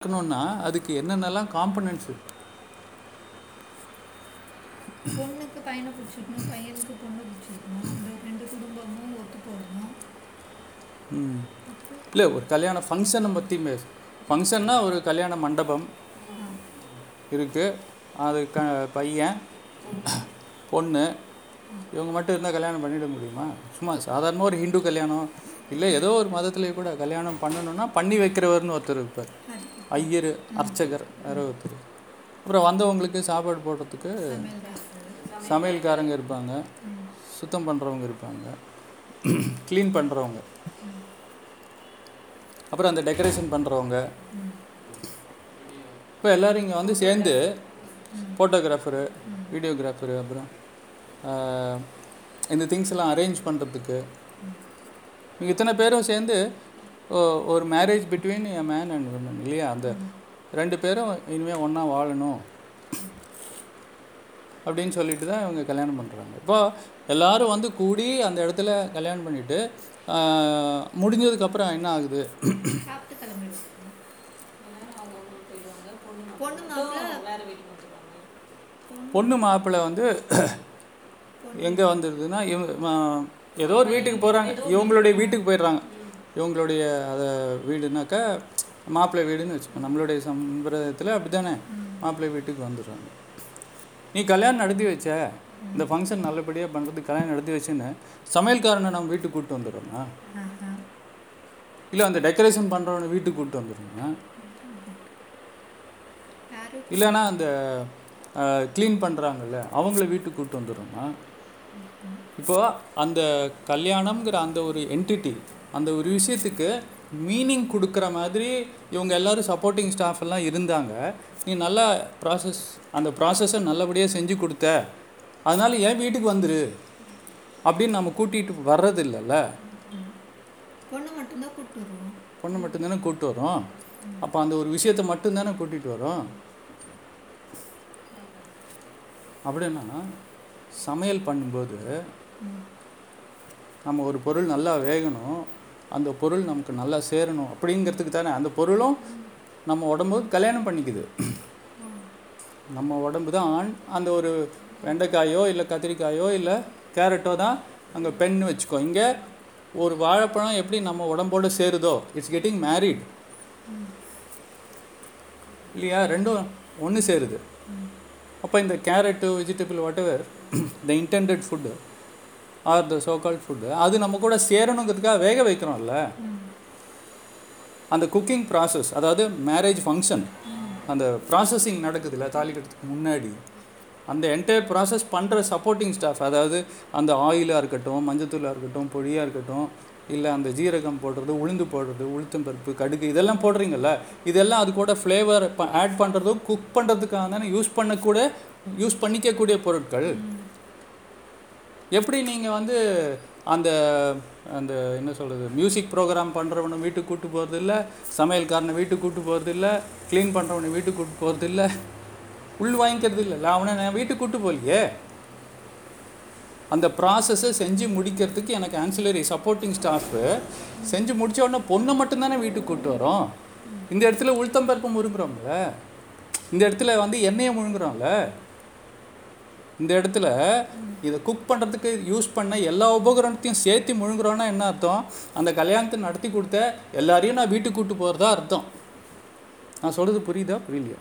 இருக்கணும்னா அதுக்கு என்னென்னலாம் காம்பனன்ட்ஸ் பொண்ணுக்கு பையனை பிடிச்சிருக்கணும் பையனுக்கு பொண்ணு பிடிச்சிருக்கணும் இந்த ரெண்டு குடும்பமும் ஒத்து போடணும் இல்லை ஒரு கல்யாண ஃபங்க்ஷனை பற்றி பேச ஃபங்க்ஷன்னா ஒரு கல்யாண மண்டபம் இருக்குது அது க பையன் பொண்ணு இவங்க மட்டும் இருந்தால் கல்யாணம் பண்ணிட முடியுமா? சும்மா சாதாரணமாக ஒரு ஹிந்து கல்யாணம். இல்லை ஏதோ ஒரு மதத்துலேயே கூட கல்யாணம் பண்ணணும்னா பண்ணி வைக்கிறவர்னு ஒருத்தர் இருப்பார். ஐயர் அர்ச்சகர் யாரோ ஒருத்தர். அப்புறம் வந்தவங்களுக்கு சாப்பாடு போடுறதுக்கு சமையல்காரங்க இருப்பாங்க. சுத்தம் பண்ணுறவங்க இருப்பாங்க. க்ளீன் பண்ணுறவங்க அப்புறம் அந்த டெக்கரேஷன் பண்ணுறவங்க இப்போ எல்லோரும் இங்கே வந்து சேர்ந்து ஃபோட்டோகிராஃபரு வீடியோகிராஃபரு அப்புறம் இந்த திங்ஸ் எல்லாம் அரேஞ்ச் பண்ணுறதுக்கு இங்கே இத்தனை பேரும் சேர்ந்து ஒரு marriage between a man and women இல்லையா? அந்த ரெண்டு பேரும் இனிமேல் ஒன்றா வாழணும் அப்படின்னு சொல்லிட்டு தான் இவங்க கல்யாணம் பண்ணுறாங்க இப்போ எல்லாரும் வந்து கூடி அந்த இடத்துல கல்யாணம் பண்ணிட்டு ஆஹ், முடிஞ்சதுக்கப்புறம் என்ன ஆகுது? பொண்ணு மாப்பிள்ள வந்து எங்கே வந்துடுதுன்னா இவங்க ஏதோ ஒரு வீட்டுக்கு போகிறாங்க இவங்களுடைய வீட்டுக்கு போயிடுறாங்க. இவங்களுடைய அதை வீடுனாக்கா மாப்பிள்ளை வீடுன்னு வச்சுக்கோ நம்மளுடைய சம்பிரதாயத்தில் அப்படி தானே மாப்பிள்ளை வீட்டுக்கு வந்துடுறாங்க. நீ கல்யாணம் நடத்தி வச்ச இந்த ஃபங்க்ஷன் நல்லபடியாக பண்ணுறதுக்கு கல்யாணம் நடத்தி வச்சுன்னு சமையல்காரனை நம்ம வீட்டுக்கு கூப்பிட்டு வந்துடுறோம்னா ஆஹா. இல்லை அந்த டெக்கரேஷன் பண்ணுறவனை வீட்டுக்கு கூப்பிட்டு வந்துடுறோம்னா யாரு இல்லைன்னா அந்த க்ளீன் பண்ணுறாங்கல்ல அவங்கள வீட்டுக்கு கூப்பிட்டு வந்துடுறோம்னா இப்போ அந்த கல்யாணம்ங்கிற அந்த ஒரு என்டிட்டி அந்த ஒரு விஷயத்துக்கு மீனிங் கொடுக்குற மாதிரி இவங்க எல்லாரும் சப்போர்ட்டிங் ஸ்டாஃப் எல்லாம் இருந்தாங்க. நீ நல்லா ப்ராசஸ் அந்த ப்ராசஸை நல்லபடியாக செஞ்சு கொடுத்த. அதனால என் வீட்டுக்கு வந்துரு. அப்படின்னு நம்ம கூட்டிகிட்டு வர்றது இல்லைல்ல? பொண்ணு மட்டும்தான் கூப்பிட்டு வருவோம். பொண்ணு மட்டும்தானே கூப்பிட்டு வரோம்? அப்போ அந்த ஒரு விஷயத்தை மட்டும்தானே கூட்டிகிட்டு வரோம்? அப்படின்னா சமையல் பண்ணும்போது நம்ம ஒரு பொருள் நல்லா வேகணும். அந்த பொருள் நமக்கு நல்லா சேரணும் அப்படிங்கிறதுக்கு தானே. அந்த பொருளும் நம்ம உடம்பு கல்யாணம் பண்ணிக்குது. நம்ம உடம்பு தான் ஆண். அந்த ஒரு வெண்டைக்காயோ இல்லை கத்திரிக்காயோ இல்லை கேரட்டோ தான் அங்கே பெண் வச்சுக்கோ இங்கே ஒரு வாழைப்பழம் எப்படி நம்ம உடம்போடு சேருதோ இட்ஸ் கெட்டிங் மேரிட் இல்லையா? ரெண்டும் ஒன்று சேருது. அப்போ இந்த carrot vegetable whatever the intended food or the so called food அது நம்ம கூட சேரணுங்கிறதுக்காக வேக வைக்கிறோம்ல. அந்த குக்கிங் ப்ராசஸ் அதாவது மேரேஜ் ஃபங்க்ஷன் அந்த ப்ராசஸிங் நடக்குதுல்ல தாலி கட்டுறதுக்கு முன்னாடி. அந்த என்டையர் ப்ராசஸ் பண்ணுற சப்போர்ட்டிங் ஸ்டாஃப் அதாவது அந்த ஆயிலாக இருக்கட்டும் மஞ்சத்தூளாக இருக்கட்டும் பொடியாக இருக்கட்டும் இல்லை அந்த ஜீரகம் போடுறது உளுந்து போடுறது உளுத்தம் பருப்பு கடுகு இதெல்லாம் போடுறீங்கல்ல. இதெல்லாம் அது கூட ஃப்ளேவர் ஆட் பண்ணுறதும் குக் பண்ணுறதுக்காக தானே யூஸ் பண்ணக்கூட யூஸ் பண்ணிக்கக்கூடிய பொருட்கள். எப்படி நீங்கள் வந்து அந்த அந்த என்ன சொல்கிறது மியூசிக் ப்ரோக்ராம் பண்ணுறவனை வீட்டுக்கு கூப்பிட்டு போகிறதில்ல சமையல்காரனை வீட்டுக்கு கூப்பிட்டு போகிறது க்ளீன் பண்ணுறவனை வீட்டுக்கு கூப்பிட்டு போகிறது இல்லை உள் வாங்கிக்கிறது இல்லை. அவனை நான் வீட்டுக்கு கூப்பிட்டு போகலையே. அந்த ப்ராசஸை செஞ்சு முடிக்கிறதுக்கு எனக்கு ஆன்சிலரி சப்போர்ட்டிங் ஸ்டாஃபு செஞ்சு முடித்த உடனே பொண்ணை மட்டும்தானே வீட்டுக்கு கூப்பிட்டு வரோம். இந்த இடத்துல உளுத்தம்பருப்பு முழுங்குறோம்ல இந்த இடத்துல வந்து எண்ணெயை முழுங்குறோம்ல. இந்த இடத்துல இதை குக் பண்ணுறதுக்கு யூஸ் பண்ண எல்லா உபகரணத்தையும் சேர்த்து முழுங்குறோன்னா என்ன அர்த்தம்? அந்த கல்யாணத்தை நடத்தி கொடுத்த எல்லாரையும் நான் வீட்டுக்கு கூட்டு போகிறதா அர்த்தம். நான் சொல்கிறது புரியுதா? புரியலையா?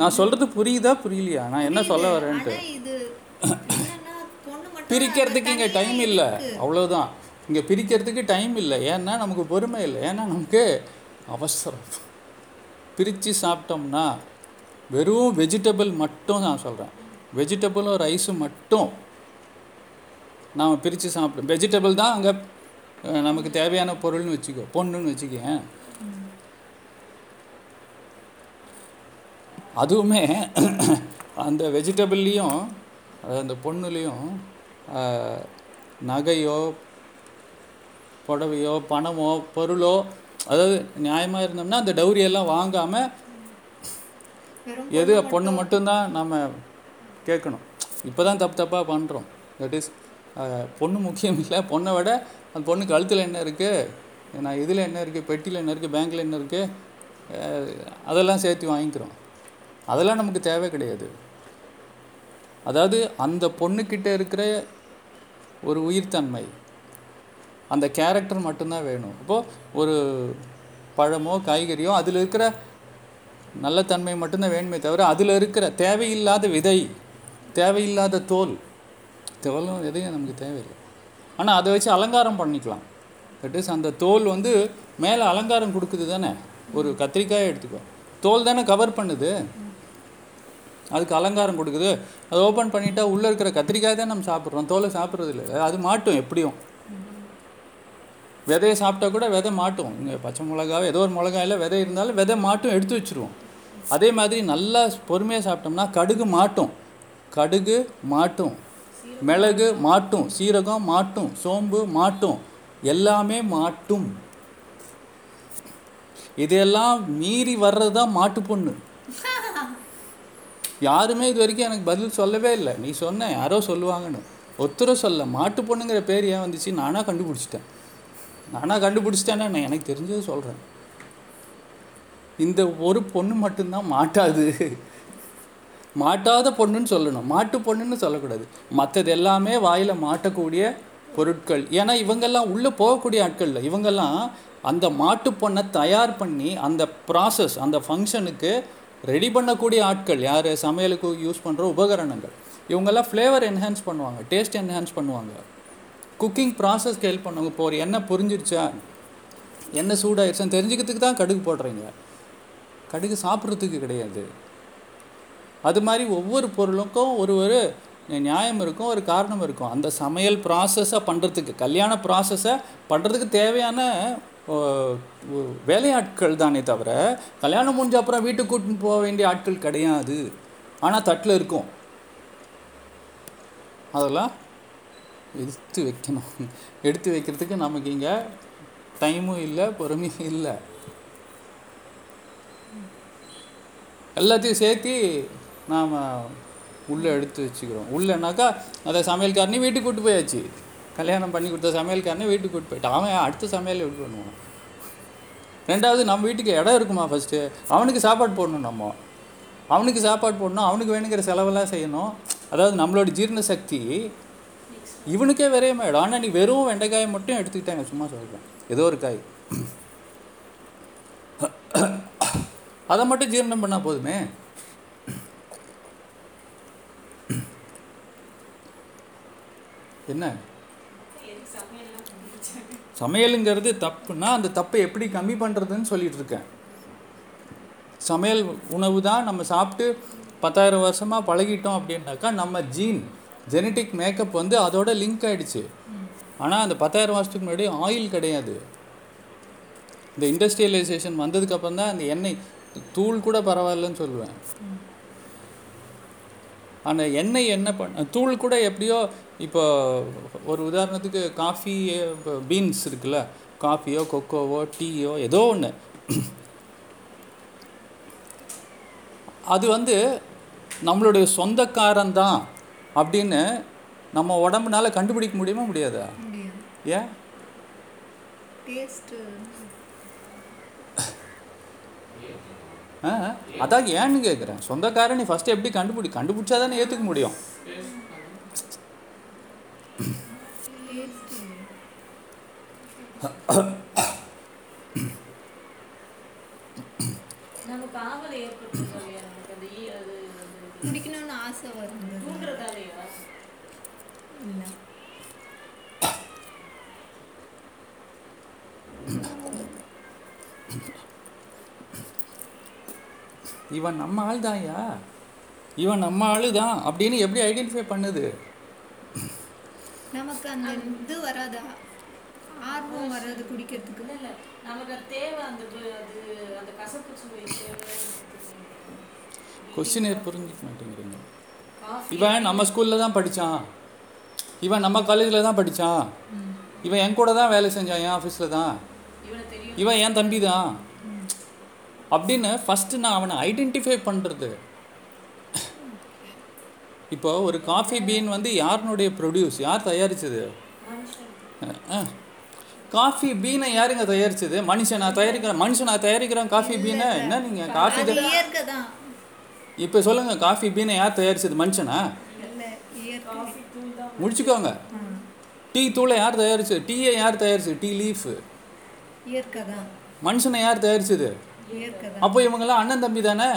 நான் சொல்கிறது புரியுதா? புரியலையா? நான் என்ன சொல்ல வரேன்ட்டு? பிரிக்கிறதுக்கு இங்கே டைம் இல்லை. அவ்வளோதான் இங்கே பிரிக்கிறதுக்கு டைம் இல்லை. ஏன்னா நமக்கு பொறுமை இல்லை. ஏன்னா நமக்கு அவசரம். பிரித்து சாப்பிட்டோம்னா வெறும் வெஜிடபிள் மட்டும் நான் சொல்கிறேன் வெஜிடபிளும் ரைஸும் மட்டும் நாம் பிரித்து சாப்பிடும் வெஜிடபிள் தான் அங்கே நமக்கு தேவையான பொருள்னு வச்சுக்கோ பொண்ணுன்னு வச்சுக்கேன் அதுவுமே அந்த வெஜிடபிள்லேயும் அந்த பொண்ணுலேயும் நகையோ புடவையோ பணமோ பொருளோ அதாவது நியாயமாக இருந்தோம்னா அந்த டௌரியெல்லாம் வாங்காமல் எது பொண்ணு மட்டும்தான் நம்ம கேட்கணும். இப்போ தான் தப்பு தப்பாக பண்ணுறோம் தட் இஸ் பொண்ணு முக்கியம் இல்லை. பொண்ணை விட அந்த பொண்ணு கழுத்தில் என்ன இருக்குது ஏன்னா இதில் என்ன இருக்குது பெட்டியில் என்ன இருக்குது பேங்க்கில் என்ன இருக்குது அதெல்லாம் சேர்த்து வாங்கிக்கிறோம். அதெல்லாம் நமக்கு தேவை கிடையாது. அதாவது அந்த பொண்ணுக்கிட்ட இருக்கிற ஒரு உயிர்த்தன்மை அந்த கேரக்டர் மட்டும்தான் வேணும். இப்போது ஒரு பழமோ காய்கறியோ அதில் இருக்கிற நல்ல தன்மை மட்டும்தான் வேணுமே தவிர அதில் இருக்கிற தேவையில்லாத விதை தேவையில்லாத தோல் தோலும் எதையும் நமக்கு தேவையில்லை. ஆனால் அதை வச்சு அலங்காரம் பண்ணிக்கலாம். தட் இஸ் அந்த தோல் வந்து மேலே அலங்காரம் கொடுக்குது தானே? ஒரு கத்திரிக்காயை எடுத்துக்கோ. தோல் தானே கவர் பண்ணுது? அதுக்கு அலங்காரம் கொடுக்குது. அதை ஓப்பன் பண்ணிட்டா உள்ளே இருக்கிற கத்திரிக்காய் தான் நம்ம சாப்பிட்றோம். தோலை சாப்பிட்றது இல்லை அது மாட்டும் எப்படியும். விதையை சாப்பிட்டா கூட விதை மாட்டும். இங்கே பச்சை மிளகாவை ஏதோ ஒரு மிளகாயில் விதை இருந்தாலும் விதை மாட்டும் எடுத்து வச்சுருவோம். அதே மாதிரி நல்லா பொறுமையாக சாப்பிட்டோம்னா கடுகு மாட்டும். கடுகு மாட்டும். மிளகு மாட்டும். சீரகம் மாட்டும். சோம்பு மாட்டும். எல்லாமே மாட்டும். இதையெல்லாம் மீறி வர்றது தான் மாட்டு பொண்ணு. யாருமே இது வரைக்கும் எனக்கு பதில் சொல்லவே இல்லை. நீ சொன்ன யாரோ சொல்லுவாங்கன்னு. ஒருத்தரும் சொல்ல மாட்டு பொண்ணுங்கிற பேர் ஏன் வந்துச்சு? நானாக கண்டுபிடிச்சிட்டேன். நானாக கண்டுபிடிச்சிட்டேன்னா நான் எனக்கு தெரிஞ்சதை சொல்கிறேன் இந்த ஒரு பொண்ணு மட்டும்தான் மாட்டாது. மாட்டாத பொண்ணுன்னு சொல்லணும். மாட்டு பொண்ணுன்னு சொல்லக்கூடாது. மற்றது எல்லாமே வாயில் மாட்டக்கூடிய பொருட்கள். ஏன்னா இவங்கெல்லாம் உள்ளே போகக்கூடிய ஆட்கள் இல்லை இவங்கெல்லாம் அந்த மாட்டு பொண்ணை தயார் பண்ணி அந்த ப்ராசஸ் அந்த ஃபங்க்ஷனுக்கு ரெடி பண்ணக்கூடிய ஆட்கள். யார்? சமையலுக்கு யூஸ் பண்ணுற உபகரணங்கள். இவங்கெல்லாம் ஃப்ளேவர் என்ஹான்ஸ் பண்ணுவாங்க டேஸ்ட் என்ஹான்ஸ் பண்ணுவாங்க. குக்கிங் ப்ராசஸ்க்கு ஹெல்ப் பண்ணுங்க இப்போ ஒரு எண்ணெய் புரிஞ்சிருச்சா எண்ணெய் சூடாயிருச்சான்னு தெரிஞ்சுக்கிறதுக்கு தான் கடுகு போடுறீங்க. கடுகு சாப்பிட்றதுக்கு கிடையாது. அது மாதிரி ஒவ்வொரு பொருளுக்கும் ஒரு ஒரு நியாயம் இருக்கும் ஒரு காரணம் இருக்கும். அந்த சமையல் ப்ராசஸை பண்ணுறதுக்கு கல்யாண ப்ராசஸை பண்ணுறதுக்கு தேவையான வேலையாட்கள் தானே தவிர கல்யாணம் முடிஞ்ச அப்புறம் வீட்டுக்கு கூட்டின்னு போக வேண்டிய ஆட்கள் கிடையாது. ஆனால் தட்டில் இருக்கும். அதெல்லாம் எடுத்து வைக்கணும். எடுத்து வைக்கிறதுக்கு நமக்கு இங்கே டைமும் இல்லை பொறுமையும் இல்லை. எல்லாத்தையும் சேர்த்து நாம் உள்ளே எடுத்து வச்சுக்கிறோம். உள்ளேனாக்கா அதை சமையல்காரனே வீட்டுக்கு கூட்டு போயாச்சு. கல்யாணம் பண்ணி கொடுத்த சமையல்காரனே வீட்டுக்கு கூட்டு போயிட்டு அவன் அடுத்த சமையல் எப்படி பண்ணுவான். ரெண்டாவது நம்ம வீட்டுக்கு இடம் இருக்குமா ஃபஸ்ட்டு அவனுக்கு சாப்பாடு போடணும் நம்ம. அவனுக்கு சாப்பாடு போடணும் அவனுக்கு வேணுங்கிற செலவெல்லாம் செய்யணும். அதாவது நம்மளோட ஜீரண சக்தி இவனுக்கே விரையமாயிடும் ஆனால் நீ வெறும் வெண்டைக்காயை மட்டும் எடுத்துக்கிட்டாங்க சும்மா சொல்கிறேன் ஏதோ ஒரு காய். அதை மட்டும் ஜீரணம் பண்ணால் போதுமே? என்ன? சமையலுங்கிறது தப்புன்னா அந்த தப்பை எப்படி கம்மி பண்ணுறதுன்னு சொல்லிட்டு இருக்கேன். சமையல் உணவு தான் நம்ம சாப்பிட்டு பத்தாயிரம் வருஷமாக பழகிட்டோம் அப்படின்னாக்கா நம்ம ஜீன். ஜெனட்டிக் மேக்கப் வந்து அதோட லிங்க் ஆயிடுச்சு. ஆனால் அந்த பத்தாயிரம் வருஷத்துக்கு முன்னாடி ஆயில் கிடையாது. இந்த இண்டஸ்ட்ரியலைசேஷன் வந்ததுக்கப்புறம் தான் அந்த எண்ணெய் தூள் கூட பரவாயில்லன்னு சொல்லுவேன். அந்த எண்ணெய் என்ன பண்ண தூள் கூட எப்படியோ இப்போ ஒரு உதாரணத்துக்கு காஃபி பீன்ஸ் இருக்குல்ல காஃபியோ கொக்கோவோ டீயோ ஏதோ ஒன்று அது வந்து நம்மளுடைய சொந்தக்காரன் தான். அப்படின்னு நம்ம உடம்புனால கண்டுபிடிக்க முடியுமா முடியாதா? முடியாது. ஏன் அதான் ஏன்னு கேட்குறேன் சொந்தக்காரன் நீ ஃபஸ்ட்டு எப்படி கண்டுபிடி கண்டுபிடிச்சா தானே ஏற்றுக்க முடியும் டேஸ்ட்டு ஆசை இல்லை. இவன் நம்ம ஆள் தான்யா இவன் நம்ம ஆளு தான் அப்படின்னு எப்படி ஐடென்டிஃபை பண்ணுது? நமக்கு அந்த இது வராதா? ஆர்வம் வராது குடிக்கிறதுக்கு. இல்லை நமக்கு அது தேவை அந்த அது அந்த கசப்பு சுவை தேவை கொஸ்டினே புரிஞ்சிக்க மாட்டேங்கிறீங்க. இவன் நம்ம ஸ்கூலில் தான் படித்தான் இவன் நம்ம காலேஜில் தான் படித்தான் இவன் என் கூட தான் வேலை செஞ்சான் என் ஆஃபீஸில் தான். இவனை என் தம்பி தான். அப்படின்னு ஃபஸ்ட்டு நான் அவனை ஐடென்டிஃபை பண்ணுறது இப்போ ஒரு காஃபி பீன் வந்து யாருனுடைய ப்ரொடியூஸ் யார் அஹ், காஃபி பீனை யாருங்க தயாரிச்சது? மனுஷன் நான் தயாரிக்கிறேன் மனுஷன் நான் தயாரிக்கிறேன் காஃபி பீனை என்ன நீங்கள் காஃபி இப்போ சொல்லுங்க காஃபி பீனை யார் தயாரிச்சது? மனுஷனா? முடிச்சுக்கோங்க. டீ தூளை யார் தயாரிச்சது? டீயை யார் தயாரிச்சது? Tea leaf. மனுஷனை யார் தயாரிச்சது? அப்போ இவங்கெல்லாம் அண்ணன் தம்பி தானே?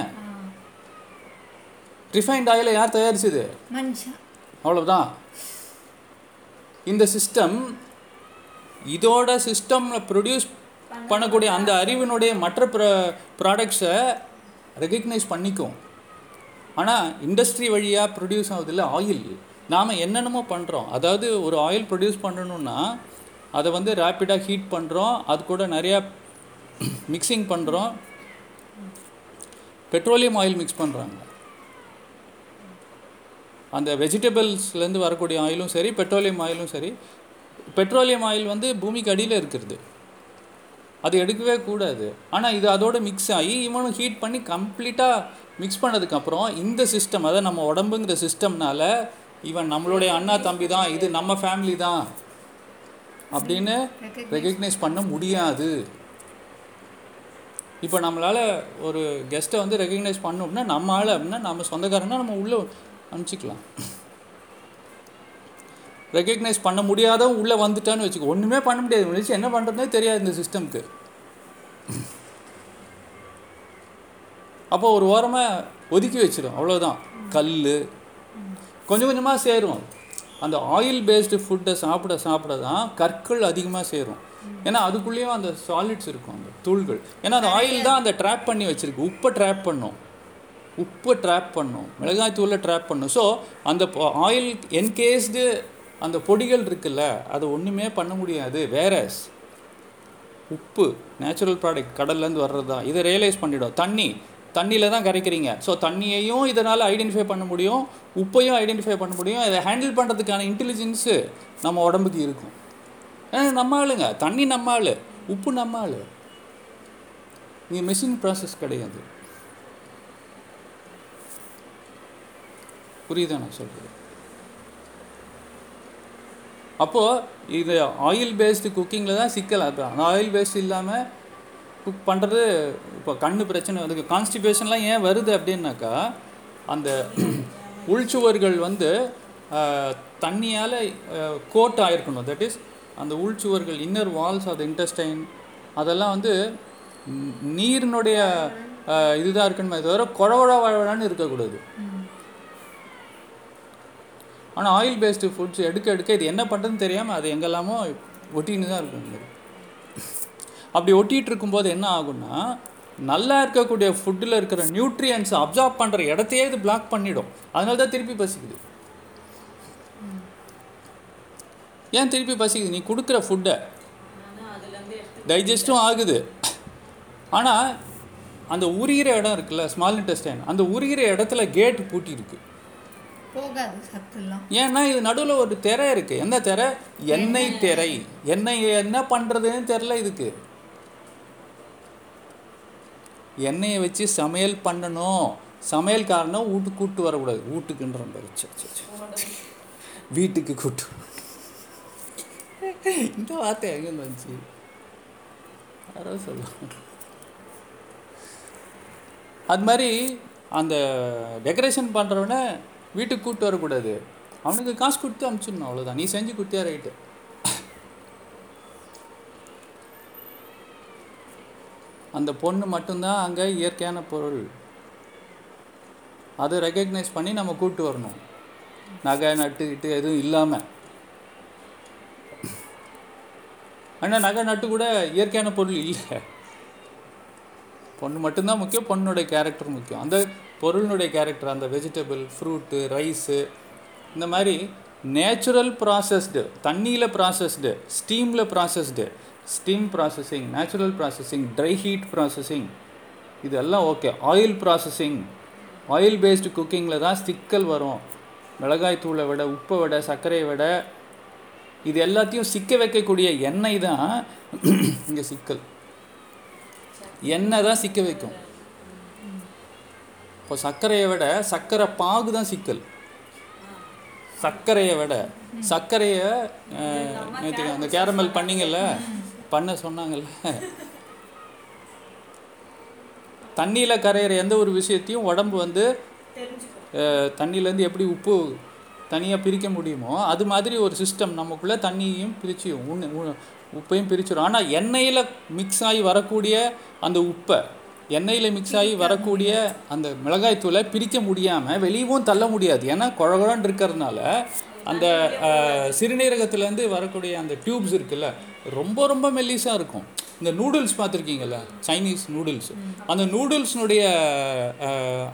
ரிஃபைன்ட் ஆயிலை யார் தயாரிச்சது? மனுஷன் அவ்வளவுதான் இந்த சிஸ்டம் இதோட சிஸ்டமில் ப்ரொடியூஸ் பண்ணக்கூடிய அந்த அறிவினுடைய மற்ற ப்ர ப்ராடக்ட்ஸை ரெகக்னைஸ் பண்ணிக்கும். ஆனால் இண்டஸ்ட்ரி வழியாக ப்ரொடியூஸ் ஆகுதில்ல ஆயில் நாம் என்னென்னமோ பண்ணுறோம் அதாவது ஒரு ஆயில் ப்ரொடியூஸ் பண்ணணும்னா அதை வந்து ரேப்பிடாக ஹீட் பண்ணுறோம் அது கூட நிறையா மிக்சிங் பண்ணுறோம் பெட்ரோலியம் ஆயில் மிக்ஸ் பண்ணுறாங்க அந்த வெஜிடபிள்ஸ்லேருந்து வரக்கூடிய ஆயிலும் சரி பெட்ரோலியம் ஆயிலும் சரி பெட்ரோலியம் ஆயில் வந்து பூமிக்கு அடியில் இருக்கிறது. அது எடுக்கவே கூடாது. ஆனால் இது அதோட மிக்ஸ் ஆகி இவனும் ஹீட் பண்ணி கம்ப்ளீட்டாக மிக்ஸ் பண்ணதுக்கப்புறம் இந்த சிஸ்டம் அதாவது நம்ம உடம்புங்கிற சிஸ்டம்னால இவன் நம்மளுடைய அண்ணா தம்பி தான் இது நம்ம ஃபேமிலி தான் அப்படின்னு ரெகக்னைஸ் பண்ண முடியாது. இப்போ நம்மளால் ஒரு கெஸ்ட்டை வந்து ரெகக்னைஸ் பண்ணோம்னா நம்ம ஆள் அப்படின்னா நம்ம சொந்தக்காரன்னா நம்ம உள்ளே அனுப்பிச்சிக்கலாம். ரெகக்னைஸ் பண்ண முடியாதவன் உள்ளே வந்துட்டான்னு வச்சுக்கோ ஒன்றுமே பண்ண முடியாது. என்ன பண்ணுறதுனே தெரியாது இந்த சிஸ்டம்க்கு அப்போ ஒரு ஓரமாக ஒதுக்கி வச்சிடும் அவ்வளோதான் கல் கொஞ்சம் கொஞ்சமாக சேரும். அந்த ஆயில் பேஸ்டு ஃபுட்டை சாப்பிட சாப்பிட தான் கற்கள் அதிகமாக சேரும். ஏன்னா அதுக்குள்ளேயும் அந்த சாலிட்ஸ் இருக்கும் அந்த தூள்கள். ஏன்னா அந்த ஆயில் தான் அந்த ட்ராப் பண்ணி வச்சுருக்கு. உப்பை ட்ராப் பண்ணும். உப்பை ட்ராப் பண்ணும். மிளகாய் தூளை ட்ராப் பண்ணும். ஸோ அந்த ஆயில் என்கேஸ்டு அந்த பொடிகள் இருக்குல்ல அதை ஒன்றுமே பண்ண முடியாது. வேற உப்பு நேச்சுரல் ப்ராடக்ட் கடல்லேருந்து வர்றது தான். இதை ரியலைஸ் பண்ணிவிடும் தண்ணி. தண்ணியில் தான் கரைக்கிறீங்க. ஸோ தண்ணியையும் இதனால் ஐடென்டிஃபை பண்ண முடியும். உப்பையும் ஐடென்டிஃபை பண்ண முடியும். இதை ஹேண்டில் பண்ணுறதுக்கான இன்டெலிஜென்ஸு நம்ம உடம்புக்கு இருக்கும். நம்ம ஆளுங்க. தண்ணி நம்ம ஆள். உப்பு நம்ம ஆள். நீங்கள் மிஷின் ப்ராசஸ் கிடையாது. புரியுதா நான் சொல்கிறது அப்போது இது ஆயில் பேஸ்டு குக்கிங்கில் தான் சிக்கல். அதுதான் அந்த ஆயில் பேஸ்ட் இல்லாமல் குக் பண்ணுறது இப்போ கண்ணு பிரச்சனை அதுக்கு கான்ஸ்டிபேஷன்லாம் ஏன் வருது அப்படின்னாக்கா அந்த உள்சுவர்கள் வந்து தண்ணியால் கோட் ஆகிருக்கணும் தட் இஸ் அந்த உள்சுவர்கள் இன்னர் வால்ஸ் அது இன்டெஸ்டைன் அதெல்லாம் வந்து நீரினுடைய இதுதான் இருக்கணுமே தவிர குழவழன்னு இருக்கக்கூடாது. ஆனால் ஆயில் பேஸ்டு ஃபுட்ஸ் எடுக்க எடுக்க இது என்ன பண்ணுறதுன்னு தெரியாமல் அது எங்கெல்லாமோ ஒட்டின்னு தான் இருக்கும். அப்படி ஒட்டிகிட்டு இருக்கும்போது என்ன ஆகும்னா நல்லா இருக்கக்கூடிய ஃபுட்டில் இருக்கிற நியூட்ரியன்ஸை அப்சார்ப் பண்ணுற இடத்தையே இது பிளாக் பண்ணிடும். அதனால தான் திருப்பி பசிக்குது. ஏன் திருப்பி பசிக்குது? நீ கொடுக்குற ஃபுட்டை டைஜஸ்டும் ஆகுது. ஆனால் அந்த உரிகிற இடம் இருக்குல்ல ஸ்மால் இன்டெஸ்டைன் அந்த உரிகிற இடத்துல கேட் பூட்டி இருக்கு ஏன்னா இது நடுவில் ஒரு திரை இருக்கு. என்ன திரை? எண்ணெய் திரை. எண்ணெய் என்ன பண்ணுறதுன்னு தெரில இதுக்கு. எண்ணெயை வச்சு சமையல் பண்ணணும். சமையல்காரனை வீட்டுக்கு கூப்பிட்டு வரக்கூடாது. வீட்டுக்குன்ற பாரு. வீட்டுக்கு கூட்டு இந்த வார்த்தை எங்கே வந்துச்சு? யாரோ சொல்லுவாங்க. அது மாதிரி அந்த டெக்கரேஷன் பண்ணுறவனை வீட்டுக்கு கூப்பிட்டு வரக்கூடாது. அவனுக்கு காசு கொடுத்து அனுப்பிச்சிடணும் அவ்வளோதான் நீ செஞ்சு கொடுத்தியா ரைட்டு அந்த பொண்ணு மட்டும்தான் அங்கே இயற்கையான பொருள். அதை ரெக்கக்னைஸ் பண்ணி நம்ம கூப்பிட்டு வரணும். நகை நட்டுக்கிட்டு எதுவும் இல்லாமல் ஆனால் நகை நட்டு கூட இயற்கையான பொருள் இல்லை. பொண்ணு மட்டும்தான் முக்கியம் பொண்ணுடைய கேரக்டர் முக்கியம். அந்த பொருளினுடைய கேரக்டர் அந்த வெஜிடபிள் ஃப்ரூட்டு ரைஸு இந்த மாதிரி நேச்சுரல் ப்ராசஸ்டு தண்ணியில் processed ஸ்டீமில் processed steam processing natural processing dry heat processing இதெல்லாம் okay oil processing oil based குக்கிங்கில் தான் சிக்கல் வரும். மிளகாய் தூளை விட உப்பை விட சர்க்கரையை விட. இது எல்லாத்தையும் சிக்க வைக்கக்கூடிய எண்ணெய் தான் இங்கே சிக்கல். எண்ணெய் தான் சிக்க வைக்கும். இப்போ சர்க்கரையை விட சர்க்கரை பாகு தான் சிக்கல். சர்க்கரையை விட சர்க்கரையை அந்த கேரமல் பண்ணீங்கல்ல? பண்ண சொன்னாங்கல்ல. தண்ணியில் கரையிற எந்த ஒரு விஷயத்தையும் உடம்பு வந்து தண்ணியிலேருந்து எப்படி உப்பு தனியாக பிரிக்க முடியுமோ அது மாதிரி ஒரு சிஸ்டம் நமக்குள்ளே தண்ணியையும் பிரிச்சு உண்ணு உ- உப்பையும் பிரிச்சிடும் ஆனால் எண்ணெயில் மிக்ஸ் ஆகி வரக்கூடிய அந்த உப்பை எண்ணெயில் மிக்ஸ் ஆகி வரக்கூடிய அந்த மிளகாய் தூளை பிரிக்க முடியாமல் வெளியவும் தள்ள முடியாது. ஏன்னா குழகுழன்னு இருக்கிறதுனால அந்த சிறுநீரகத்துலேருந்து வரக்கூடிய அந்த டியூப்ஸ் இருக்குல்ல ரொம்ப ரொம்ப மெல்லிஸாக இருக்கும். இந்த நூடுல்ஸ் பார்த்துருக்கீங்கல்ல? சைனீஸ் நூடுல்ஸ் அந்த நூடுல்ஸ்னுடைய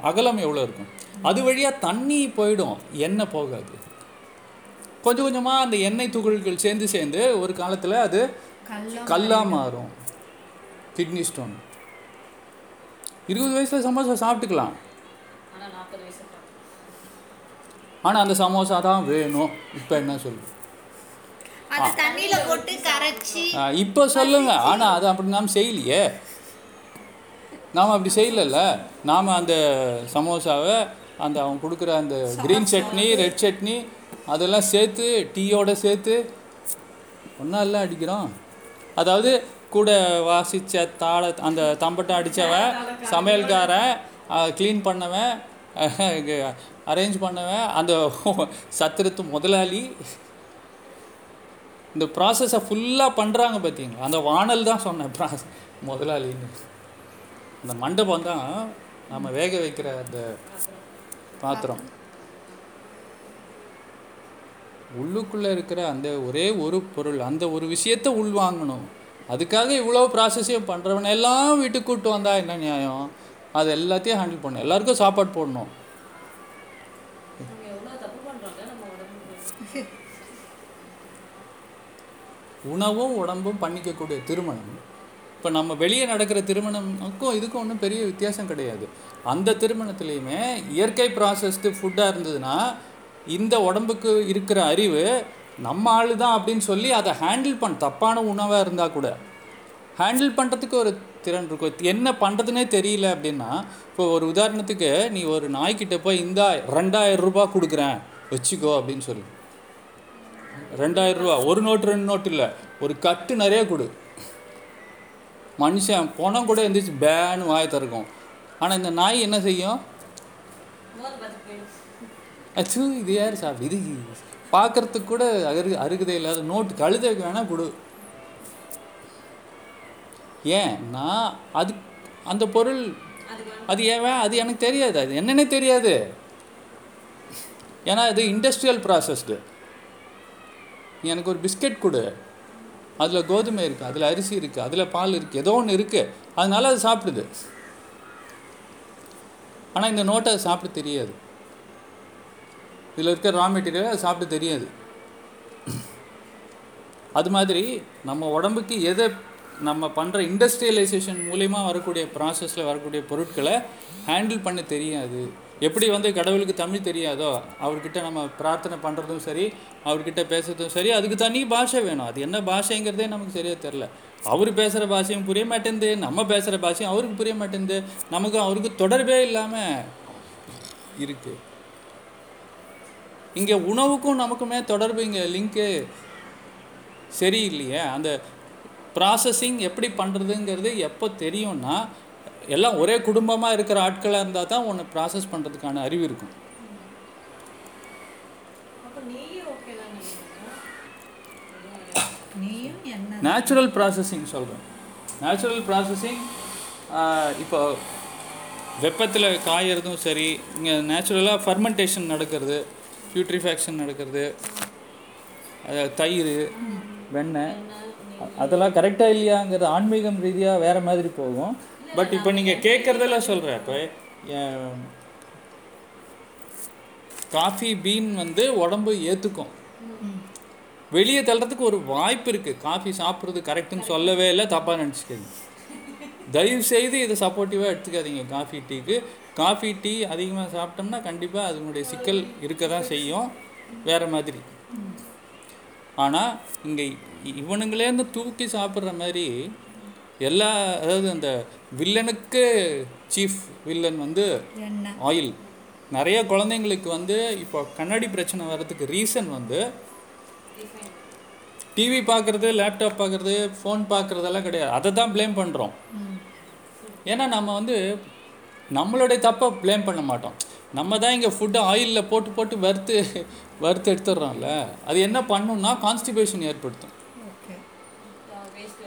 அகலம் எவ்வளோ இருக்கும்? அது வழியாக தண்ணி போயிடும். எண்ணெய் போகாது. கொஞ்சம் கொஞ்சமாக அந்த எண்ணெய் துகள்கள் சேர்ந்து சேர்ந்து ஒரு காலத்தில் அது கல்லாக மாறும். கிட்னி ஸ்டோன் இருபது வயசில் சமோசா சாப்பிட்டுக்கலாம். ஆனால் அந்த சமோசா தான் வேணும். இப்போ என்ன சொல்லு அது தண்ணியில போட்டு கரைச்சி. இப்போ சொல்லுங்க. ஆனால் அது அப்படி நாம் செய்யலையே. நாம் அப்படி செய்யலைல்ல. நாம் அந்த சமோசாவை அந்த அவன் கொடுக்குற அந்த க்ரீன் சட்னி ரெட் சட்னி அதெல்லாம் சேர்த்து டீயோட சேர்த்து ஒன்றா இல்லை அடிக்கிறோம். அதாவது கூட வாசித்த தாள அந்த தம்பட்டம் அடித்தவன் சமையல்காரன் க்ளீன் பண்ணவன் அரேஞ்ச் பண்ணவன் அந்த சத்திரத்து முதலாளி இந்த ப்ராசஸை ஃபுல்லாக பண்ணுறாங்க பார்த்தீங்களா அந்த வானல் தான் சொன்னேன் ப்ராசஸ் முதலாளின்னு. அந்த மண்டபம் தான் நம்ம வேக வைக்கிற அந்த பாத்திரம். உள்ளுக்குள்ளே இருக்கிற அந்த ஒரே ஒரு பொருள் அந்த ஒரு விஷயத்தை உள்வாங்கணும். அதுக்காக இவ்வளோ ப்ராசஸையும் பண்ணுறவனெல்லாம் வீட்டுக்கு கூப்பிட்டு வந்தால் என்ன நியாயம்? அது எல்லாத்தையும் ஹேண்டில் பண்ணணும். எல்லாருக்கும் சாப்பாடு போடணும் நம்ம எவ்வளவு தப்பு பண்றோம்ல நம்ம உடம்புக்கு உணவும் உடம்பும் பண்ணிக்கக்கூடிய திருமணம். இப்போ நம்ம வெளியே நடக்கிற திருமணமுக்கும் இதுக்கும் ஒன்றும் பெரிய வித்தியாசம் கிடையாது. அந்த திருமணத்துலேயுமே இயற்கை ப்ராசஸ்டு ஃபுட்டாக இருந்ததுன்னா இந்த உடம்புக்கு இருக்கிற அறிவு நம்ம ஆளு தான் அப்படின்னு சொல்லி அதை ஹேண்டில் பண்ண தப்பான உணவாக இருந்தால் கூட ஹேண்டில் பண்ணுறதுக்கு ஒரு திறன் இருக்கும். என்ன பண்ணுறதுனே தெரியல அப்படின்னா இப்போ ஒரு உதாரணத்துக்கு நீ ஒரு நாய்க்கிட்ட போய் இந்தா ரெண்டாயிரம் ரூபாய் கொடுக்குறேன் வச்சுக்கோ அப்படின்னு சொல்லு. ரெண்டாயிரம் ரூபா. ஒரு நோட்டு ரெண்டு நோட்டு இல்லை. ஒரு கட்டு நிறைய கொடு. மனுஷன் பணம் கூட எழுந்திரிச்சு பேன்னு வாய திறக்கும். ஆனால் இந்த நாய் என்ன செய்யும்? அச்சு இது யார் சாப்பிடு? இது பார்க்கறதுக்கு கூட அரு அருகதை இல்லாத நோட்டு. கழுதைக்கு வேணால் கொடு. ஏன்? நான் அது அந்த பொருள் அது ஏன் அது எனக்கு தெரியாது. அது என்னன்னே தெரியாது. ஏன்னா அது இண்டஸ்ட்ரியல் ப்ராசஸ்டு எனக்கு ஒரு பிஸ்கெட் கொடு. அதில் கோதுமை இருக்குது அதில் அரிசி இருக்குது அதில் பால் இருக்குது ஏதோ ஒன்று இருக்குது அதனால அது சாப்பிடுது. ஆனால் இந்த நோட்டை அது சாப்பிட தெரியாது. இதில் இருக்கிற ரா மெட்டீரியல் அது சாப்பிட தெரியாது. அது மாதிரி நம்ம உடம்புக்கு எதை நம்ம பண்ணுற இண்டஸ்ட்ரியலைசேஷன் மூலிமா வரக்கூடிய ப்ராசஸில் வரக்கூடிய பொருட்களை ஹேண்டில் பண்ண தெரியாது. எப்படி வந்து கடவுளுக்கு தமிழ் தெரியாதோ அவர்கிட்ட நம்ம பிரார்த்தனை பண்ணுறதும் சரி அவர்கிட்ட பேசுறதும் சரி அதுக்கு தனி பாஷை வேணும். அது என்ன பாஷைங்கிறதே நமக்கு சரியாக தெரில அவர் பேசுகிற பாஷையும் புரிய மாட்டேங்குது நம்ம பேசுகிற பாஷையும் அவருக்கு புரிய மாட்டேங்குது நமக்கும் அவருக்கு தொடர்பே இல்லாமல் இருக்குது இங்கே உணவுக்கும் நமக்குமே தொடர்பு இங்கே லிங்க்கு சரியில்லையே. அந்த ப்ராசஸிங் எப்படி பண்ணுறதுங்கிறது எப்போ தெரியும்னா எல்லாம் ஒரே குடும்பமாக இருக்கிற ஆட்களாக இருந்தால் தான் ஒன்று ப்ராசஸ் பண்ணுறதுக்கான அறிவு இருக்கும். நேச்சுரல் ப்ராசஸிங் சொல்கிறேன் நேச்சுரல் ப்ராசஸிங் இப்போ வெப்பத்தில் காயறதும் சரி இங்கே நேச்சுரலாக ஃபர்மெண்டேஷன் நடக்கிறது பியூட்ரிஃபேக்ஷன் நடக்கிறது தயிர் வெண்ணெய் அதெல்லாம் கரெக்டாக இல்லையாங்கிறது ஆன்மீகம் ரீதியாக வேறு மாதிரி போகும். பட் இப்போ நீங்கள் கேட்குறதெல்லாம் சொல்கிறேன் இப்போ காஃபி பீன் வந்து உடம்பு ஏற்றுக்கும் வெளியே தள்ளுறதுக்கு ஒரு வாய்ப்பு இருக்குது காஃபி சாப்பிட்றது கரெக்டுன்னு சொல்லவே இல்லை தப்பாக நினச்சிக்கிறீங்க தயவு செய்து இதை சப்போர்ட்டிவாக எடுத்துக்காதீங்க காஃபி டீக்கு காஃபி டீ அதிகமாக சாப்பிட்டோம்னா கண்டிப்பாக அதனுடைய சிக்கல் இருக்க தான் செய்யும். வேறு மாதிரி. ஆனால் இங்கே இவனுங்களேருந்து தூக்கி சாப்பிட்ற மாதிரி எல்லா அதாவது அந்த வில்லனுக்கு சீஃப் வில்லன் வந்து ஆயில் நிறைய குழந்தைங்களுக்கு வந்து இப்போ கண்ணாடி பிரச்சனை வர்றதுக்கு ரீசன் வந்து டிவி பார்க்குறது லேப்டாப் பார்க்குறது ஃபோன் பார்க்குறதெல்லாம் கிடையாது. அதை தான் ப்ளேம் பண்ணுறோம் ஏன்னா நம்ம வந்து நம்மளுடைய தப்பை ப்ளேம் பண்ண மாட்டோம். நம்ம தான் இங்கே ஃபுட்டை ஆயிலில் போட்டு போட்டு வறுத்து வறுத்து எடுத்துடுறோம்ல. அது என்ன பண்ணும்னா கான்ஸ்டிபேஷன் ஏற்படுத்தும்.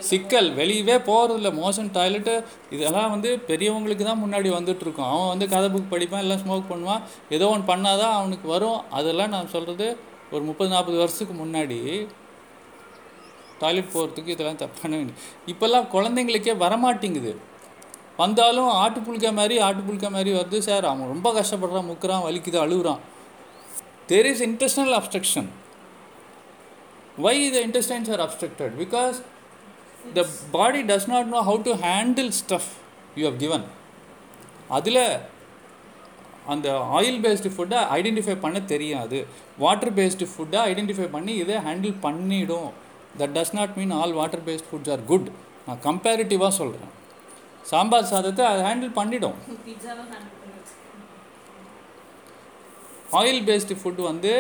சிக்கல். வெளியவே போகிறதில்ல மோஷன் டாய்லெட்டு இதெல்லாம் வந்து பெரியவங்களுக்கு தான் முன்னாடி வந்துட்டுருக்கோம். அவன் வந்து கதை புக் படிப்பான் எல்லாம் ஸ்மோக் பண்ணுவான். ஏதோ ஒன்று பண்ணாதான் அவனுக்கு வரும். அதெல்லாம் நான் சொல்கிறது ஒரு முப்பது நாற்பது வருஷத்துக்கு முன்னாடி. டாய்லெட் போகிறதுக்கு இதெல்லாம் தப்பான வேண்டிய இப்போல்லாம் குழந்தைங்களுக்கே வரமாட்டேங்குது. வந்தாலும் ஆட்டு புழுக்கை மாதிரி ஆட்டு புழுக்கை மாதிரி வருது சார். அவன் ரொம்ப கஷ்டப்படுறான் முக்கிறான் வலிக்குது அழுகுறான். There is intestinal obstruction why the intestines are obstructed because the body does not know how to handle stuff you have given. அதில் அந்த ஆயில் பேஸ்டு ஃபுட்டை ஐடென்டிஃபை பண்ண தெரியாது. வாட்டர் பேஸ்டு ஃபுட்டை ஐடென்டிஃபை பண்ணி இதை ஹேண்டில் பண்ணிடும். That does not mean all water based foods are good நான் கம்பேரிட்டிவாக சொல்கிறேன் சாம்பார் சாதத்தை அதை ஹேண்டில் பண்ணிடும். ஹேண்டில் ஆயில் பேஸ்டு ஃபுட் வந்து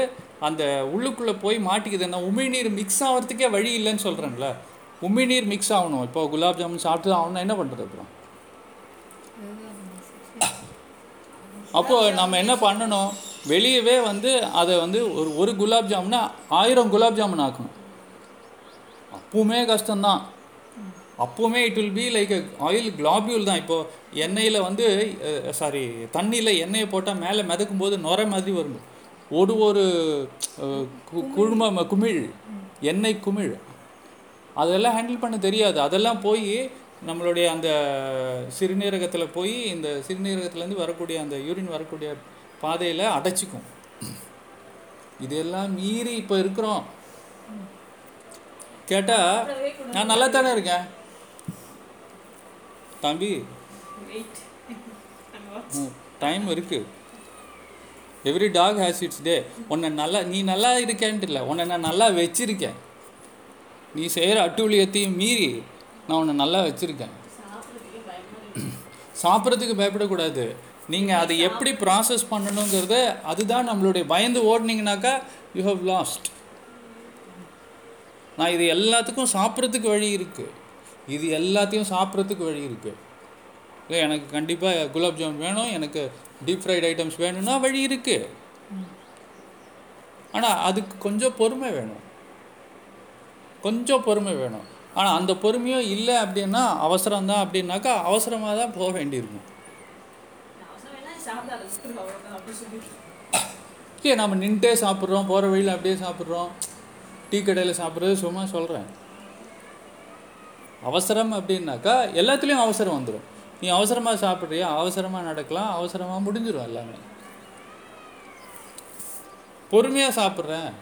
அந்த உள்ளுக்குள்ளே போய் மாட்டிக்குதுன்னா உமிழ்நீர் மிக்ஸ் ஆகிறதுக்கே வழி இல்லைன்னு சொல்கிறேன்ல உமிழ்நீர் மிக்ஸ் ஆகணும். இப்போ குலாப் ஜாமுன் சாப்பிட்டு ஆகணும்னா என்ன பண்ணுறது அப்புறம்? அப்போது நம்ம என்ன பண்ணணும்? வெளியவே வந்து அதை வந்து ஒரு ஒரு குலாப் ஜாமுனை ஆயிரம் குலாப் ஜாமுன் ஆக்கணும். அப்பவுமே கஷ்டம்தான். அப்போவுமே it will be like oil globule தான். இப்போது எண்ணெயில் வந்து சாரி தண்ணியில் எண்ணெயை போட்டால் மேலே மிதக்கும் போது நுர மாதிரி வரும். ஒரு ஒரு கு- குழும குமிழ் எண்ணெய் குமிழ். அதெல்லாம் ஹேண்டில் பண்ண தெரியாது. அதெல்லாம் போய் நம்மளுடைய அந்த சிறுநீரகத்தில் போய் இந்த சிறுநீரகத்துலேருந்து வரக்கூடிய அந்த யூரின் வரக்கூடிய பாதையில் அடைச்சிக்கும். இதெல்லாம் மீறி இப்போ இருக்கிறோம். கேட்டால் நான் நல்லா தானே இருக்கேன்? தம்பி? டைம் இருக்கு. Every dog has its day உன்னை நல்லா நீ நல்லா இருக்கேன்ட்டு இல்லை. உன்னை நான் நல்லா வச்சிருக்கேன். நீ செய்கிற அட்டூழியத்தையும் மீறி நான் உன்னை நல்லா வச்சுருக்கேன். சாப்பிட்றதுக்கு பயப்படக்கூடாது. நீங்கள் அதை எப்படி ப்ராசஸ் பண்ணணுங்கிறத அதுதான் நம்மளுடைய பயந்து ஓடுனீங்கனாக்கா யூ ஹவ் லாஸ்ட் நான் இது எல்லாத்துக்கும் சாப்பிட்றதுக்கு வழி இருக்குது இது எல்லாத்தையும் சாப்பிட்றதுக்கு வழி இருக்குது இல்லை எனக்கு கண்டிப்பாக குலாப் ஜாமுன் வேணும் எனக்கு டீப் ஃப்ரைட் ஐட்டம்ஸ் வேணும்னா வழி இருக்குது ஆனால் அதுக்கு கொஞ்சம் பொறுமை வேணும். கொஞ்சம் பொறுமை வேணும். ஆனால் அந்த பொறுமையும் இல்லை அப்படின்னா அவசரம் தான் அப்படின்னாக்கா அவசரமாக தான் போக வேண்டியிருக்கும். அவசரம் வேணா சாப்பிட அதை அவ்வளோதான் அப்படி சொல்லிட்டு இல்லை நம்ம நின்றுட்டே சாப்பிட்றோம் போகிற வழியில் அப்படியே சாப்பிட்றோம் டீ கடையில் சாப்பிட்றது சும்மா சொல்கிறேன் அவசரம் அப்படின்னாக்கா எல்லாத்துலேயும் அவசரம் வந்துடும் நீ அவசரமாக சாப்பிட்றியா? அவசரமாக நடக்கலாம் அவசரமாக முடிஞ்சிடும் எல்லாமே. பொறுமையாக சாப்பிட்றேன்.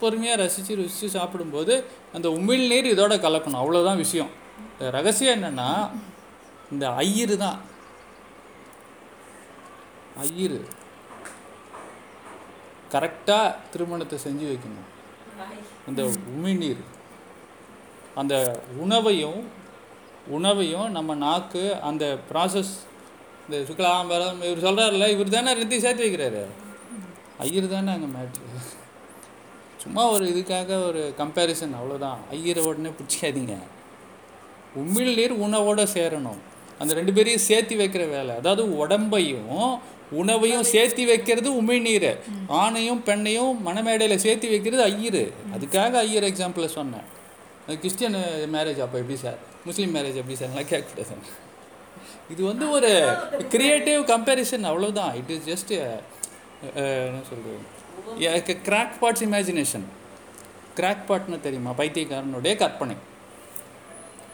பொறுமையாக ரசித்து ருசித்து சாப்பிடும்போது அந்த உமிழ்நீர் இதோட கலக்கணும். அவ்வளோதான் விஷயம். ரகசியம் என்னென்னா இந்த ஐயரு தான். ஐயரு. கரெக்டாக திருமணத்தை செஞ்சு வைக்கணும். இந்த உமிழ்நீர் அந்த உணவையும் உணவையும் நம்ம நாக்கு அந்த ப்ராசஸ் இந்த சுக்லாம்பரம் இவர் சொல்கிறார்ல இவர் தானே ரெண்டையும் சேர்த்து வைக்கிறாரு. ஐயர் தானே அங்கே மேட்ரு சும்மா ஒரு இதுக்காக ஒரு கம்பேரிசன் அவ்வளோதான் ஐயரை உடனே பிடிச்சிக்காதீங்க. உமிழ்நீர் உணவோட சேரணும். அந்த ரெண்டு பேரையும் சேர்த்து வைக்கிற வேலை. அதாவது உடம்பையும் உணவையும் சேர்த்து வைக்கிறது உமிழ்நீர் ஆணையும் பெண்ணையும் மணமேடையில் சேர்த்து வைக்கிறது ஐயர். அதுக்காக ஐயர் எக்ஸாம்பிளை சொன்னேன். அது கிறிஸ்டியன் மேரேஜ் அப்போ எப்படி சார்? முஸ்லீம் மேரேஜ் எப்படி சார்? எல்லாம் கேட்கக்கூடாது இது வந்து ஒரு கிரியேட்டிவ் கம்பேரிசன் அவ்வளவுதான். இட் இஸ் ஜஸ்ட் என்ன சொல்கிறது கிராக் பாட்ஸ் இமேஜினேஷன் கிராக் பாட்னு தெரியுமா? பைத்தியக்காரனுடைய கற்பனை.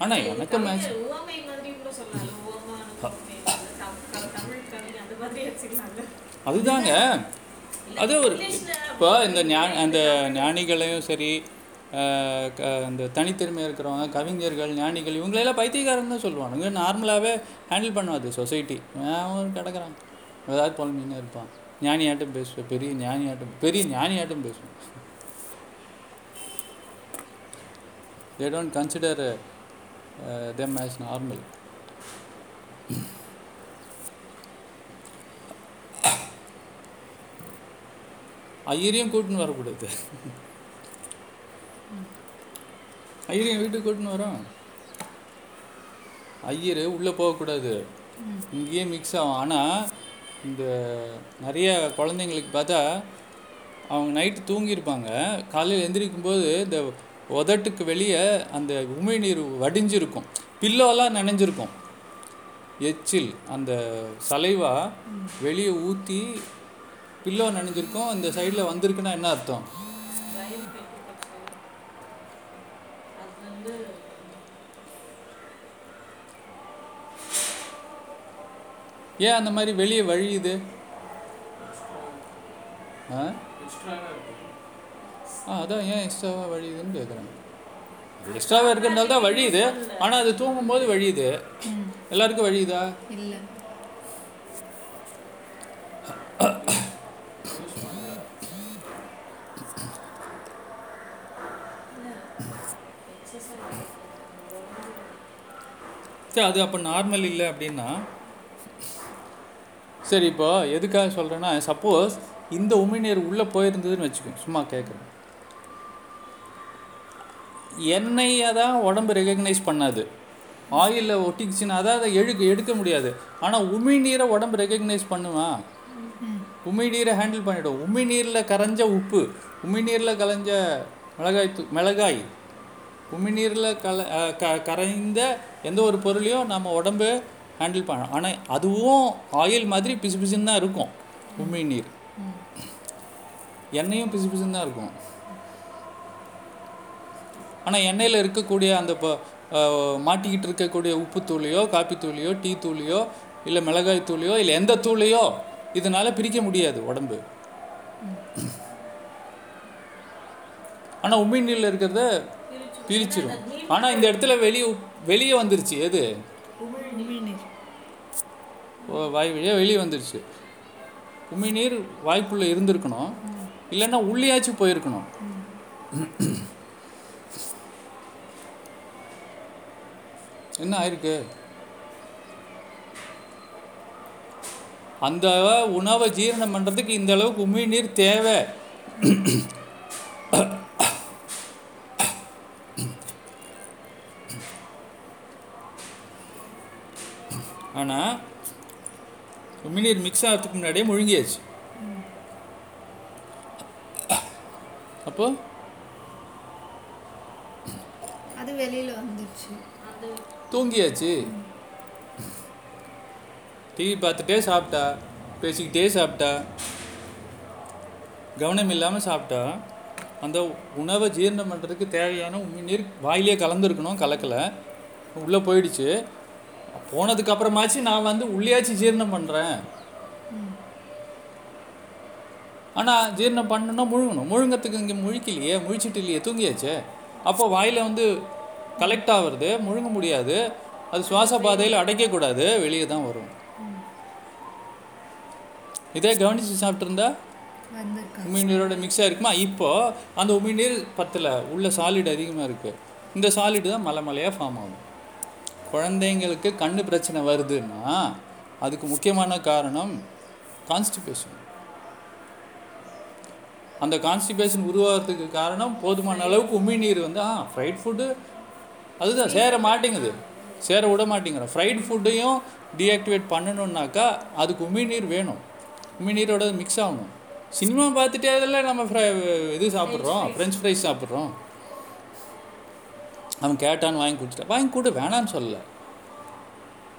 ஆனால் எனக்கு மேட்ச் அதுதாங்க. அது ஒரு இப்போ இந்த ஞா அந்த ஞானிகளையும் சரி இந்த தனித்திறமை இருக்கிறவங்க கவிஞர்கள் ஞானிகள் இவங்களெல்லாம் பைத்தியக்காரன் தான் சொல்லுவானுங்க. நார்மலாகவே ஹேண்டில் பண்ணாது சொசைட்டி அவன் கிடக்குறான். ஏதாவது புலம்பின்னு இருப்பான். ஞானியாட்டம் பேசுவேன் பெரிய ஞானியாட்டம் பெரிய ஞானியாட்டம் பேசுவேன். They don't consider them as normal ஐயரையும் கூட்டின்னு வரக்கூடாது. ஐயரையும் வீட்டுக்கு கூட்டின்னு வரோம். ஐயர் உள்ளே போகக்கூடாது. இங்கேயே மிக்ஸ் ஆகும். ஆனால் இந்த நிறைய குழந்தைங்களுக்கு பார்த்தா அவங்க நைட்டு தூங்கியிருப்பாங்க. காலையில் எந்திரிக்கும் போது இந்த உதட்டுக்கு வெளியே அந்த உமிழ்நீர் வடிஞ்சிருக்கும். பில்லோலாம் நனைஞ்சிருக்கும். எச்சில் அந்த சலைவா வெளியே ஊற்றி பில்லோ நனைஞ்சிருக்கும். இந்த சைடில் வந்திருக்குன்னா என்ன அர்த்தம் வயிறு கெட்டுப்போச்சு அது வந்து ஏன் அந்த மாதிரி வெளியே வழியுது? ஆ? ஆ அதான் ஏன் எக்ஸ்ட்ராவாக வழியுதுன்னு கேட்குறேன் எக்ஸ்ட்ராவாக இருக்கிறதுனால தான் வழியுது. ஆனால் அது தூங்கும்போது வழியுது. எல்லாருக்கும் வழியுதா? இல்லை. சரி அது அப்போ நார்மல் இல்லை அப்படின்னா சரி இப்போ எதுக்காக சொல்கிறேன்னா சப்போஸ் இந்த உமிழ்நீர் உள்ளே போயிருந்ததுன்னு வச்சுக்கோங்க சும்மா கேட்குறேன் எண்ணெயை தான் உடம்பு ரெகக்னைஸ் பண்ணாது. ஆயிலில் ஒட்டிக்குச்சுன்னா தான் அதை எழு எடுக்க முடியாது. ஆனால் உமிழ்நீரை உடம்பு ரெகக்னைஸ் பண்ணுமா? உமிழ்நீரை ஹேண்டில் பண்ணிவிடும் உமிழ்நீரில் கரைஞ்ச உப்பு உமிழ்நீரில் கலைஞ்ச மிளகாய் தூ மிளகாய் உமிழ்நீரில் கல க கரைந்த எந்த ஒரு பொருளையும் நம்ம உடம்பு ஹேண்டில் பண்ணணும் ஆனால் அதுவும் ஆயில் மாதிரி பிசு பிசுன்னு தான் இருக்கும் உமிழ்நீர் எண்ணெயும் பிசு பிசுன்னு தான் இருக்கும். ஆனால் எண்ணெயில் இருக்கக்கூடிய அந்த இப்போ மாட்டிக்கிட்டு இருக்கக்கூடிய உப்பு தூளையோ காப்பி தூளையோ டீ தூளையோ இல்லை மிளகாய் தூளையோ இல்லை எந்த தூளையோ இதனால பிரிக்க முடியாது உடம்பு. ஆனால் உமிழ்நீரில் இருக்கிறத பிரிச்சிடும் ஆனால் இந்த இடத்துல வெளியே வெளியே வந்துருச்சு எது? வாய் வழியாக வெளியே வந்துடுச்சு உமிழ்நீர் வாய்க்குள்ளே இருந்திருக்கணும். இல்லைன்னா உள்ளியாச்சும் போயிருக்கணும். என்ன ஆயிருக்கு? அந்த உணவை ஜீரணம் பண்ணுறதுக்கு இந்த அளவுக்கு உமிழ்நீர் தேவை. ஆனால் உமிழ்நீர் மிக்ஸ் ஆகிறதுக்கு முன்னாடியே முழுங்கியாச்சு. அப்போ? அது வெளியில் வந்துடுச்சு தூங்கியாச்சு. டிவி பார்த்துட்டே சாப்பிட்டா பேசிக்கிட்டே சாப்பிட்டா கவனம் இல்லாமல் சாப்பிட்டா அந்த உணவை ஜீரணம் பண்ணுறதுக்கு தேவையான உமிழ்நீர் வாயிலே கலந்துருக்கணும் கலக்கலை. உள்ளே போயிடுச்சு. போனதுக்கு அப்புறமாச்சு நான் வந்து உள்ளேயாச்சும் ஜீரணம் பண்ணுறேன் ஆனால் ஜீரணம் பண்ணணும்னா முழுங்கணும் முழுங்கத்துக்கு இங்கே முழிக்கலையே முழிச்சிட்டு இல்லையே தூங்கியாச்சே? அப்போ வாயில் வந்து கலெக்ட் ஆகுறது முழுங்க முடியாது. அது சுவாச பாதையில் அடைக்கக்கூடாது வெளியே தான் வரும். இதே கவனித்து சாப்பிட்ருந்தா உமிழ்நீரோட மிக்ஸ் ஆகிருக்குமா இப்போ அந்த உமிழ்நீர் பத்தல உள்ள சாலிட் அதிகமாக இருக்குது இந்த சாலிட் தான் மலை மலையாக ஃபார்ம் ஆகும். குழந்தைங்களுக்கு கண்ணு பிரச்சனை வருதுன்னா அதுக்கு முக்கியமான காரணம் கான்ஸ்டிபேஷன் அந்த கான்ஸ்டிபேஷன் உருவாகிறதுக்கு காரணம் போதுமான அளவுக்கு உமிழ்நீர் வந்து ஆ ஃப்ரைட் ஃபுட்டு அதுதான் சேர மாட்டேங்குது. சேர விட மாட்டேங்கிறோம் ஃப்ரைட் ஃபுட்டையும் டீஆக்டிவேட் பண்ணணுன்னாக்கா அதுக்கு உமிழ்நீர் வேணும். உமிழ்நீரோட மிக்ஸ் ஆகணும். சினிமா பார்த்துட்டே அதில் நம்ம ஃப்ரை இது சாப்பிட்றோம் ஃப்ரெஞ்ச் ஃப்ரைஸ் சாப்பிட்றோம். அவன் கேட்டான்னு வாங்கி கொடுத்துட்டான் வாங்கி கொடு வேணான்னு சொல்லல.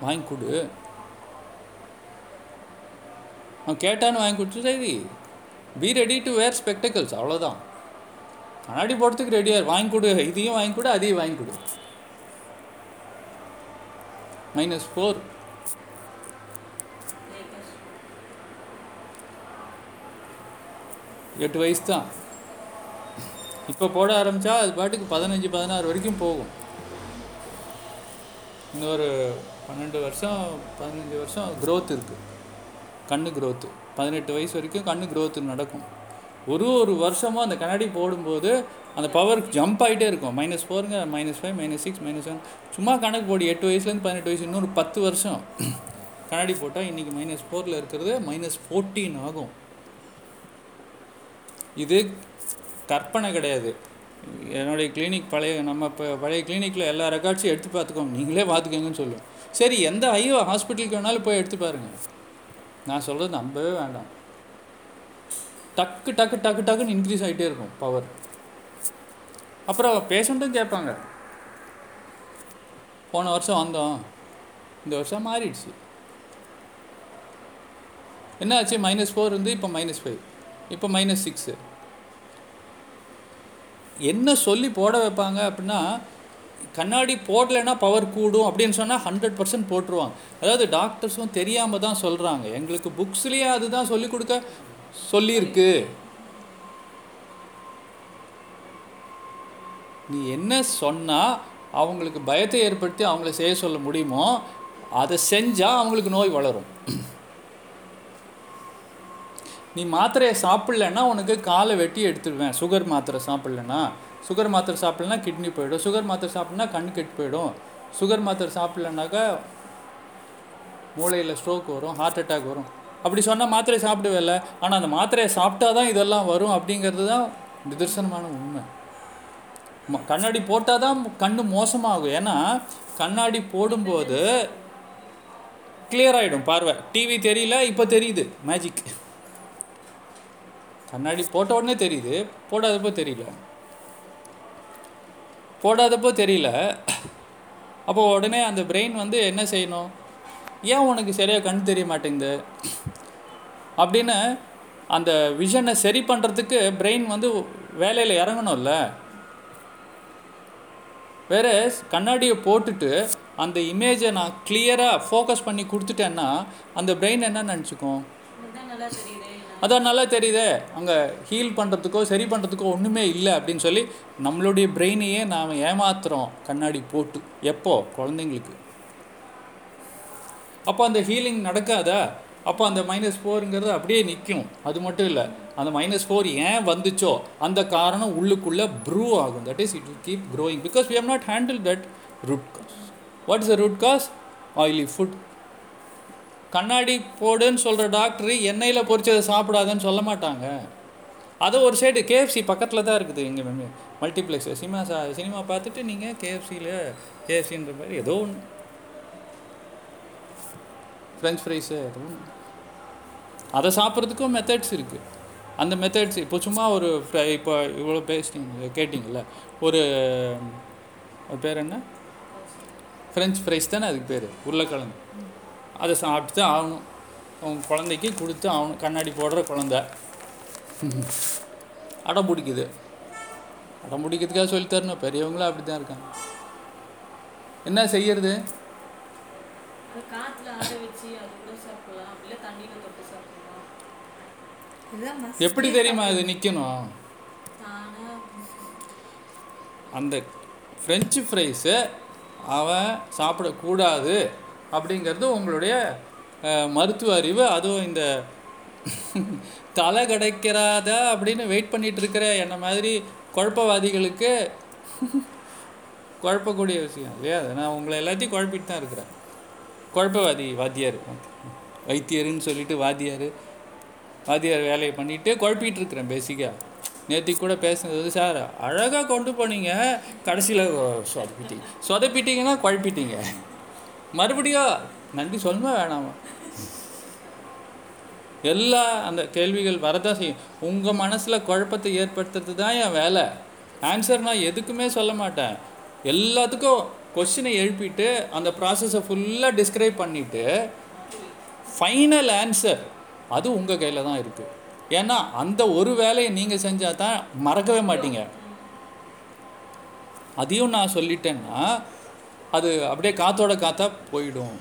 வாங்கி கொடு. அவன் கேட்டான்னு வாங்கி கொடுத்து சரி be ready to wear spectacles அவ்வளோதான் கண்ணாடி போடுறதுக்கு ரெடியாக வாங்கி கொடு. இதையும் வாங்கி கொடு அதையும் வாங்கி கொடு. மைனஸ் ஃபோர் எட்டு வயசு தான். இப்போ போட ஆரம்பித்தா அது பாட்டுக்கு பதினஞ்சு பதினாறு வரைக்கும் போகும். இன்னொரு பன்னெண்டு வருஷம் பதினஞ்சு வருஷம் க்ரோத் இருக்குது கண்ணு க்ரோத்து பதினெட்டு வயசு வரைக்கும் கண்ணு க்ரோத்து நடக்கும். ஒரு ஒரு வருஷமும் அந்த கண்ணாடி போடும்போது அந்த பவர் ஜம்ப் ஆகிட்டே இருக்கும். Minus ஃபோருங்க minus five minus six minus seven சும்மா கணக்கு போடு எட்டு வயசுலேருந்து பதினெட்டு வயசு இன்னொரு பத்து வருஷம். கண்ணாடி போட்டால் இன்றைக்கி மைனஸ் ஃபோரில் இருக்கிறது மைனஸ் ஃபோர்டீன் ஆகும். இது கற்பனை கிடையாது. என்னுடைய கிளினிக் பழைய நம்ம இப்போ பழைய கிளினிக்கில் எல்லா ரெக்கார்ட்ஸையும் எடுத்து பார்த்துக்கோங்க. நீங்களே பார்த்துக்கோங்கன்னு சொல்லுவோம். சரி எந்த ஐயோ ஹாஸ்பிட்டலுக்கு வேணாலும் போய் எடுத்து பாருங்கள் நான் சொல்கிறது நம்பவே வேண்டாம். டக்கு டக்கு டக்கு டக்குன்னு இன்க்ரீஸ் ஆகிட்டே இருக்கும் பவர் அப்புறம் பேஷண்ட்டும் கேட்பாங்க. போன வருஷம் வந்தோம். இந்த வருஷம் மாறிடுச்சு. என்ன ஆச்சு மைனஸ் ஃபோர் இருந்து இப்போ மைனஸ் ஃபைவ் இப்போ மைனஸ் சிக்ஸு என்ன சொல்லி போட வைப்பாங்க அப்படின்னா கண்ணாடி போடலைன்னா பவர் கூடும் அப்படின்னு சொன்னால் ஹண்ட்ரட் பர்சன்ட் போட்டுருவாங்க. அதாவது டாக்டர்ஸும் தெரியாமல் தான் சொல்கிறாங்க எங்களுக்கு புக்ஸ்லேயே அதுதான் சொல்லி கொடுக்க சொல்லியிருக்கு. நீ என்ன சொன்னால் அவங்களுக்கு பயத்தை ஏற்படுத்தி அவங்கள செய்ய சொல்ல முடியுமோ அதை செஞ்சால் அவங்களுக்கு நோய் வளரும். நீ மாத்திரையை சாப்பிட்லன்னா உனக்கு காலை வெட்டி எடுத்துடுவேன். சுகர் மாத்திரை சாப்பிட்லன்னா. சுகர் மாத்திரை சாப்பிட்லனா கிட்னி போயிடும். சுகர் மாத்திரை சாப்பிட்லனா கண் கெட்டு போயிடும். சுகர் மாத்திரை சாப்பிட்லனாக்கா மூளையில் ஸ்ட்ரோக் வரும் ஹார்ட் அட்டாக் வரும். அப்படி சொன்னால் மாத்திரை சாப்பிடுவேல ஆனால் அந்த மாத்திரையை சாப்பிட்டா தான் இதெல்லாம் வரும் அப்படிங்கிறது தான் நிதர்சனமான உண்மை. கண்ணாடி போட்டால் தான் கண்ணு மோசமாகும். ஏன்னா கண்ணாடி போடும்போது கிளியர் ஆகிடும் பார்வை. டிவி தெரியல இப்போ தெரியுது. மேஜிக் கண்ணாடி போட்ட உடனே தெரியுது. போடாதப்போ தெரியல. போடாதப்போ தெரியல. அப்போ உடனே அந்த பிரெயின் வந்து என்ன செய்யணும்? ஏன் உனக்கு சரியாக கண் தெரிய மாட்டேங்குது? அப்படின்னு அந்த விஷனை சரி பண்ணுறதுக்கு பிரெயின் வந்து வேலையில் இறங்கணும்ல. வேறு கண்ணாடியை போட்டுட்டு அந்த இமேஜை நான் கிளியராக ஃபோக்கஸ் பண்ணி கொடுத்துட்டேன்னா அந்த பிரெயின் என்ன நினச்சிக்கும்? அதான் நல்லா தெரியுதே. அங்கே ஹீல் பண்ணுறதுக்கோ சரி பண்ணுறதுக்கோ ஒன்றுமே இல்லை அப்படின்னு சொல்லி நம்மளுடைய பிரெயினையே நாம் ஏமாத்துறோம். கண்ணாடி போட்டு. எப்போ? குழந்தைங்களுக்கு. அப்போ அந்த ஹீலிங் நடக்காதா? அப்போ அந்த மைனஸ் ஃபோருங்கிறது அப்படியே நிற்கும். அது மட்டும் இல்லை. அந்த மைனஸ் ஃபோர் ஏன் வந்துச்சோ அந்த காரணம் உள்ளுக்குள்ளே ப்ரூ ஆகும். That is it will keep growing because we have not handle that root cause what is the root cause oily food கண்ணாடி போடுன்னு சொல்கிற டாக்டர் எண்ணெயில் பொரிச்சதை சாப்பிடாதுன்னு சொல்ல மாட்டாங்க. அது ஒரு சைடு கேஎஃப்சி பக்கத்தில் தான் இருக்குது இங்கே மல்டிப்ளெக்ஸ் சினிமா சா சினிமா பார்த்துட்டு நீங்கள் கேஎஃப்சியில் கேஎஃப்சின்ற மாதிரி ஏதோ ஒன்று ஃப்ரெஞ்ச் ஃப்ரைஸு ஏதோ ஒன்று அதை சாப்பிட்றதுக்கும் மெத்தட்ஸ் இருக்குது அந்த மெத்தட்ஸ் இப்போ சும்மா ஒரு இப்போ இவ்வளோ பேசிட்டீங்க கேட்டிங்கல்ல ஒரு பேர் என்ன? ஃப்ரெஞ்ச் ஃப்ரைஸ் தானே அதுக்கு பேர்? உருளைக்கிழங்கு. அதை சாப்பிட்டு தான் ஆகணும். உன் குழந்தைக்கு கொடுத்து ஆகணும். கண்ணாடி போடுற குழந்த. அடம் பிடிக்குது. அடம் பிடிக்கிறதுக்காக சொல்லி தரணும். பெரியவங்களும் அப்படி தான் இருக்காங்க. என்ன செய்யறது? அது காத்துல ஆற வச்சு அது கூட சாப்பிடலாம். இல்ல தண்ணியில தொட்டு சாப்பிடலாம். இதுதான் must எப்படி தெரியுமா இது நிற்கணும் அந்த ஃப்ரெஞ்சு ஃப்ரைஸை அவன் சாப்பிடக்கூடாது. அப்படிங்கிறது உங்களுடைய மருத்துவ அறிவு. அதுவும் இந்த தலை கிடைக்கிறாதா அப்படின்னு வெயிட் பண்ணிட்டு இருக்கிற என்ன மாதிரி குழப்பவாதிகளுக்கு குழப்பக்கூடிய விஷயம் இல்லையா? அது நான் உங்களை எல்லாத்தையும் குழப்பிட்டு தான் இருக்கிறேன். குழப்பவாதி வாத்தியார் வைத்தியருன்னு சொல்லிட்டு வாத்தியார் வாத்தியார் வேலையை பண்ணிட்டு குழப்பிட்டு இருக்கிறேன் பேசிக்காக நேற்று கூட பேசுனது சார் அழகாக கொண்டு போனீங்க. கடைசியில் சொதப்பிட்டீங்க சொதப்பிட்டீங்கன்னா குழப்பிட்டீங்க. மறுபடியும் நன்றி சொல்லவே வேணாமா. எல்லா அந்த கேள்விகள் வரதான் செய்யும். உங்கள் மனசில் குழப்பத்தை ஏற்படுத்துறது தான் என் வேலை. ஆன்சர் நான் எதுக்குமே சொல்ல மாட்டேன். எல்லாத்துக்கும் கொஸ்டினை எழுப்பிட்டு அந்த ப்ராசஸை ஃபுல்லாக டிஸ்கிரைப் பண்ணிவிட்டு ஃபைனல் ஆன்சர் அது உங்கள் கையில் தான் இருக்குது ஏன்னா அந்த ஒரு வேலையை நீங்கள் செஞ்சால் தான் மறக்கவே மாட்டீங்க. அதையும் நான் சொல்லிட்டேன்னா அது அப்படியே காத்தோட காத்தா போயிடும்.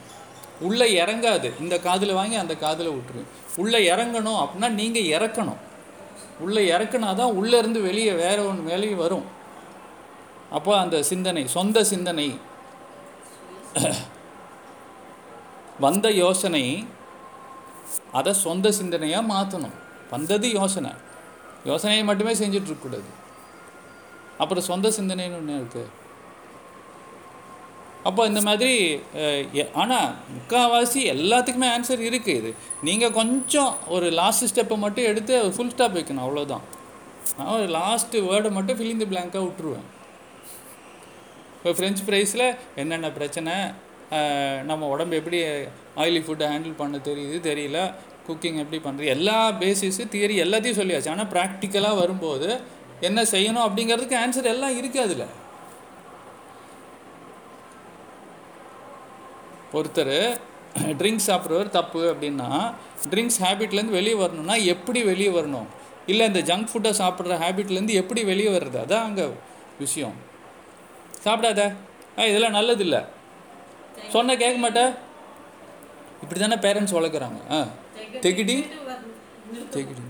உள்ளே இறங்காது. இந்த காதில் வாங்கி அந்த காதில் விட்டுரு. உள்ளே இறங்கணும் அப்படின்னா நீங்கள் இறக்கணும். உள்ளே இறக்குனா தான் உள்ளேருந்து வெளியே வேற ஒன்று வெளியே வரும். அப்போ அந்த சிந்தனை சொந்த சிந்தனை. வந்த யோசனை அதை சொந்த சிந்தனையாக மாற்றணும் வந்தது யோசனை. யோசனையை மட்டுமே செஞ்சிட்ருக்கக்கூடாது அப்புறம் சொந்த சிந்தனைன்னு ஒன்று இருக்குது அப்போ இந்த மாதிரி ஆனால் முக்கால்வாசி எல்லாத்துக்குமே ஆன்சர் இருக்குது இது. நீங்கள் கொஞ்சம் ஒரு லாஸ்ட் ஸ்டெப்பை மட்டும் எடுத்து ஃபுல் ஸ்டாப் வைக்கணும் அவ்வளோதான் நான் ஒரு லாஸ்ட்டு வேர்டை மட்டும் ஃபிலிந்து பிளாங்காக விட்டுருவேன். இப்போ ஃப்ரெஞ்ச் ஃப்ரைஸில் என்னென்ன பிரச்சனை? நம்ம உடம்பு எப்படி ஆயிலி ஃபுட்டை ஹேண்டில் பண்ண தெரியுது தெரியல. குக்கிங் எப்படி பண்ணுறது எல்லா பேசிஸு தியரி எல்லாத்தையும் சொல்லியாச்சு. ஆனால் ப்ராக்டிக்கலாக வரும்போது என்ன செய்யணும் அப்படிங்கிறதுக்கு ஆன்சர் எல்லாம் இருக்குது அதில். ஒருத்தர் ட்ரிங்க்ஸ் சாப்பிட்றவர் தப்பு அப்படின்னா ட்ரிங்க்ஸ் ஹேபிட்லேருந்து வெளியே வரணும்னா எப்படி வெளியே வரணும்? இல்லை இந்த ஜங்க் ஃபுட்டை சாப்பிட்ற ஹேபிட்லேருந்து எப்படி வெளியே வர்றது? அதான் அங்கே விஷயம். சாப்பிடாத. ஆ இதெல்லாம் நல்லது இல்லை சொன்ன கேட்க மாட்டேன் இப்படி தானே பேரண்ட்ஸ் வளர்க்குறாங்க. ஆ. தெகிடி. தெகிடி.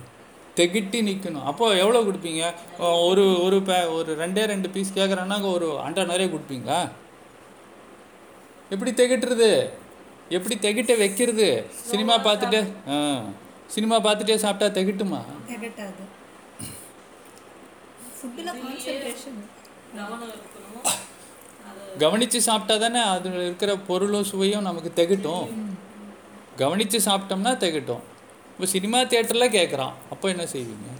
தெகிட்டி நிற்கணும் அப்போ எவ்வளோ கொடுப்பீங்க? ஒரு ஒரு பே ஒரு ரெண்டே ரெண்டு பீஸ் கேட்குறான்னாங்க ஒரு அண்டா நிறைய கொடுப்பீங்களா? எப்படி திகட்டுறது எப்படி திகட்ட வைக்கிறது? சினிமா பார்த்துட்டு ஆ சினிமா பார்த்துட்டே சாப்பிட்டா திகட்டுமா? கவனித்து சாப்பிட்டா தானே அதில் இருக்கிற பொருளும் சுவையும் நமக்கு திகட்டும். கவனித்து சாப்பிட்டோம்னா திகட்டும். இப்போ சினிமா தேட்டரில் கேட்குறான் அப்போ என்ன செய்வீங்க?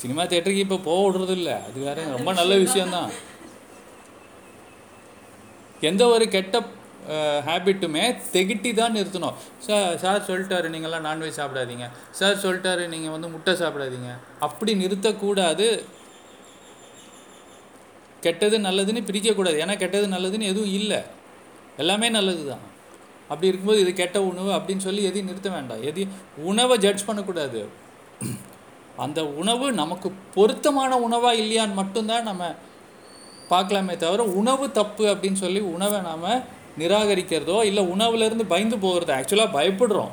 சினிமா தேட்டருக்கு இப்போ போக விடுறது இல்லை அது வேற ரொம்ப நல்ல விஷயம்தான். எந்த ஒரு கெட்ட ஹேபிட்டுமே தெகிட்டி தான் நிறுத்தணும். சார் சார் சொல்லிட்டாரு நீங்கள்லாம் நான்வெஜ் சாப்பிடாதீங்க. சார் சொல்லிட்டாரு நீங்கள் வந்து முட்டை சாப்பிடாதீங்க. அப்படி நிறுத்தக்கூடாது. கெட்டது நல்லதுன்னு பிரிக்கக்கூடாது. ஏன்னா கெட்டது நல்லதுன்னு எதுவும் இல்லை. எல்லாமே நல்லது தான் அப்படி இருக்கும்போது இது கெட்ட உணவு அப்படின்னு சொல்லி எதையும் நிறுத்த வேண்டாம். எதையும் உணவை ஜட்ஜ் பண்ணக்கூடாது. அந்த உணவு நமக்கு பொருத்தமான உணவாக இல்லையான்னு மட்டும்தான் நம்ம பார்க்கலாமே தவிர உணவு தப்பு அப்படின்னு சொல்லி உணவை நாம் நிராகரிக்கிறதோ இல்லை உணவுலேருந்து பயந்து போகிறதோ ஆக்சுவலாக பயப்படுறோம்.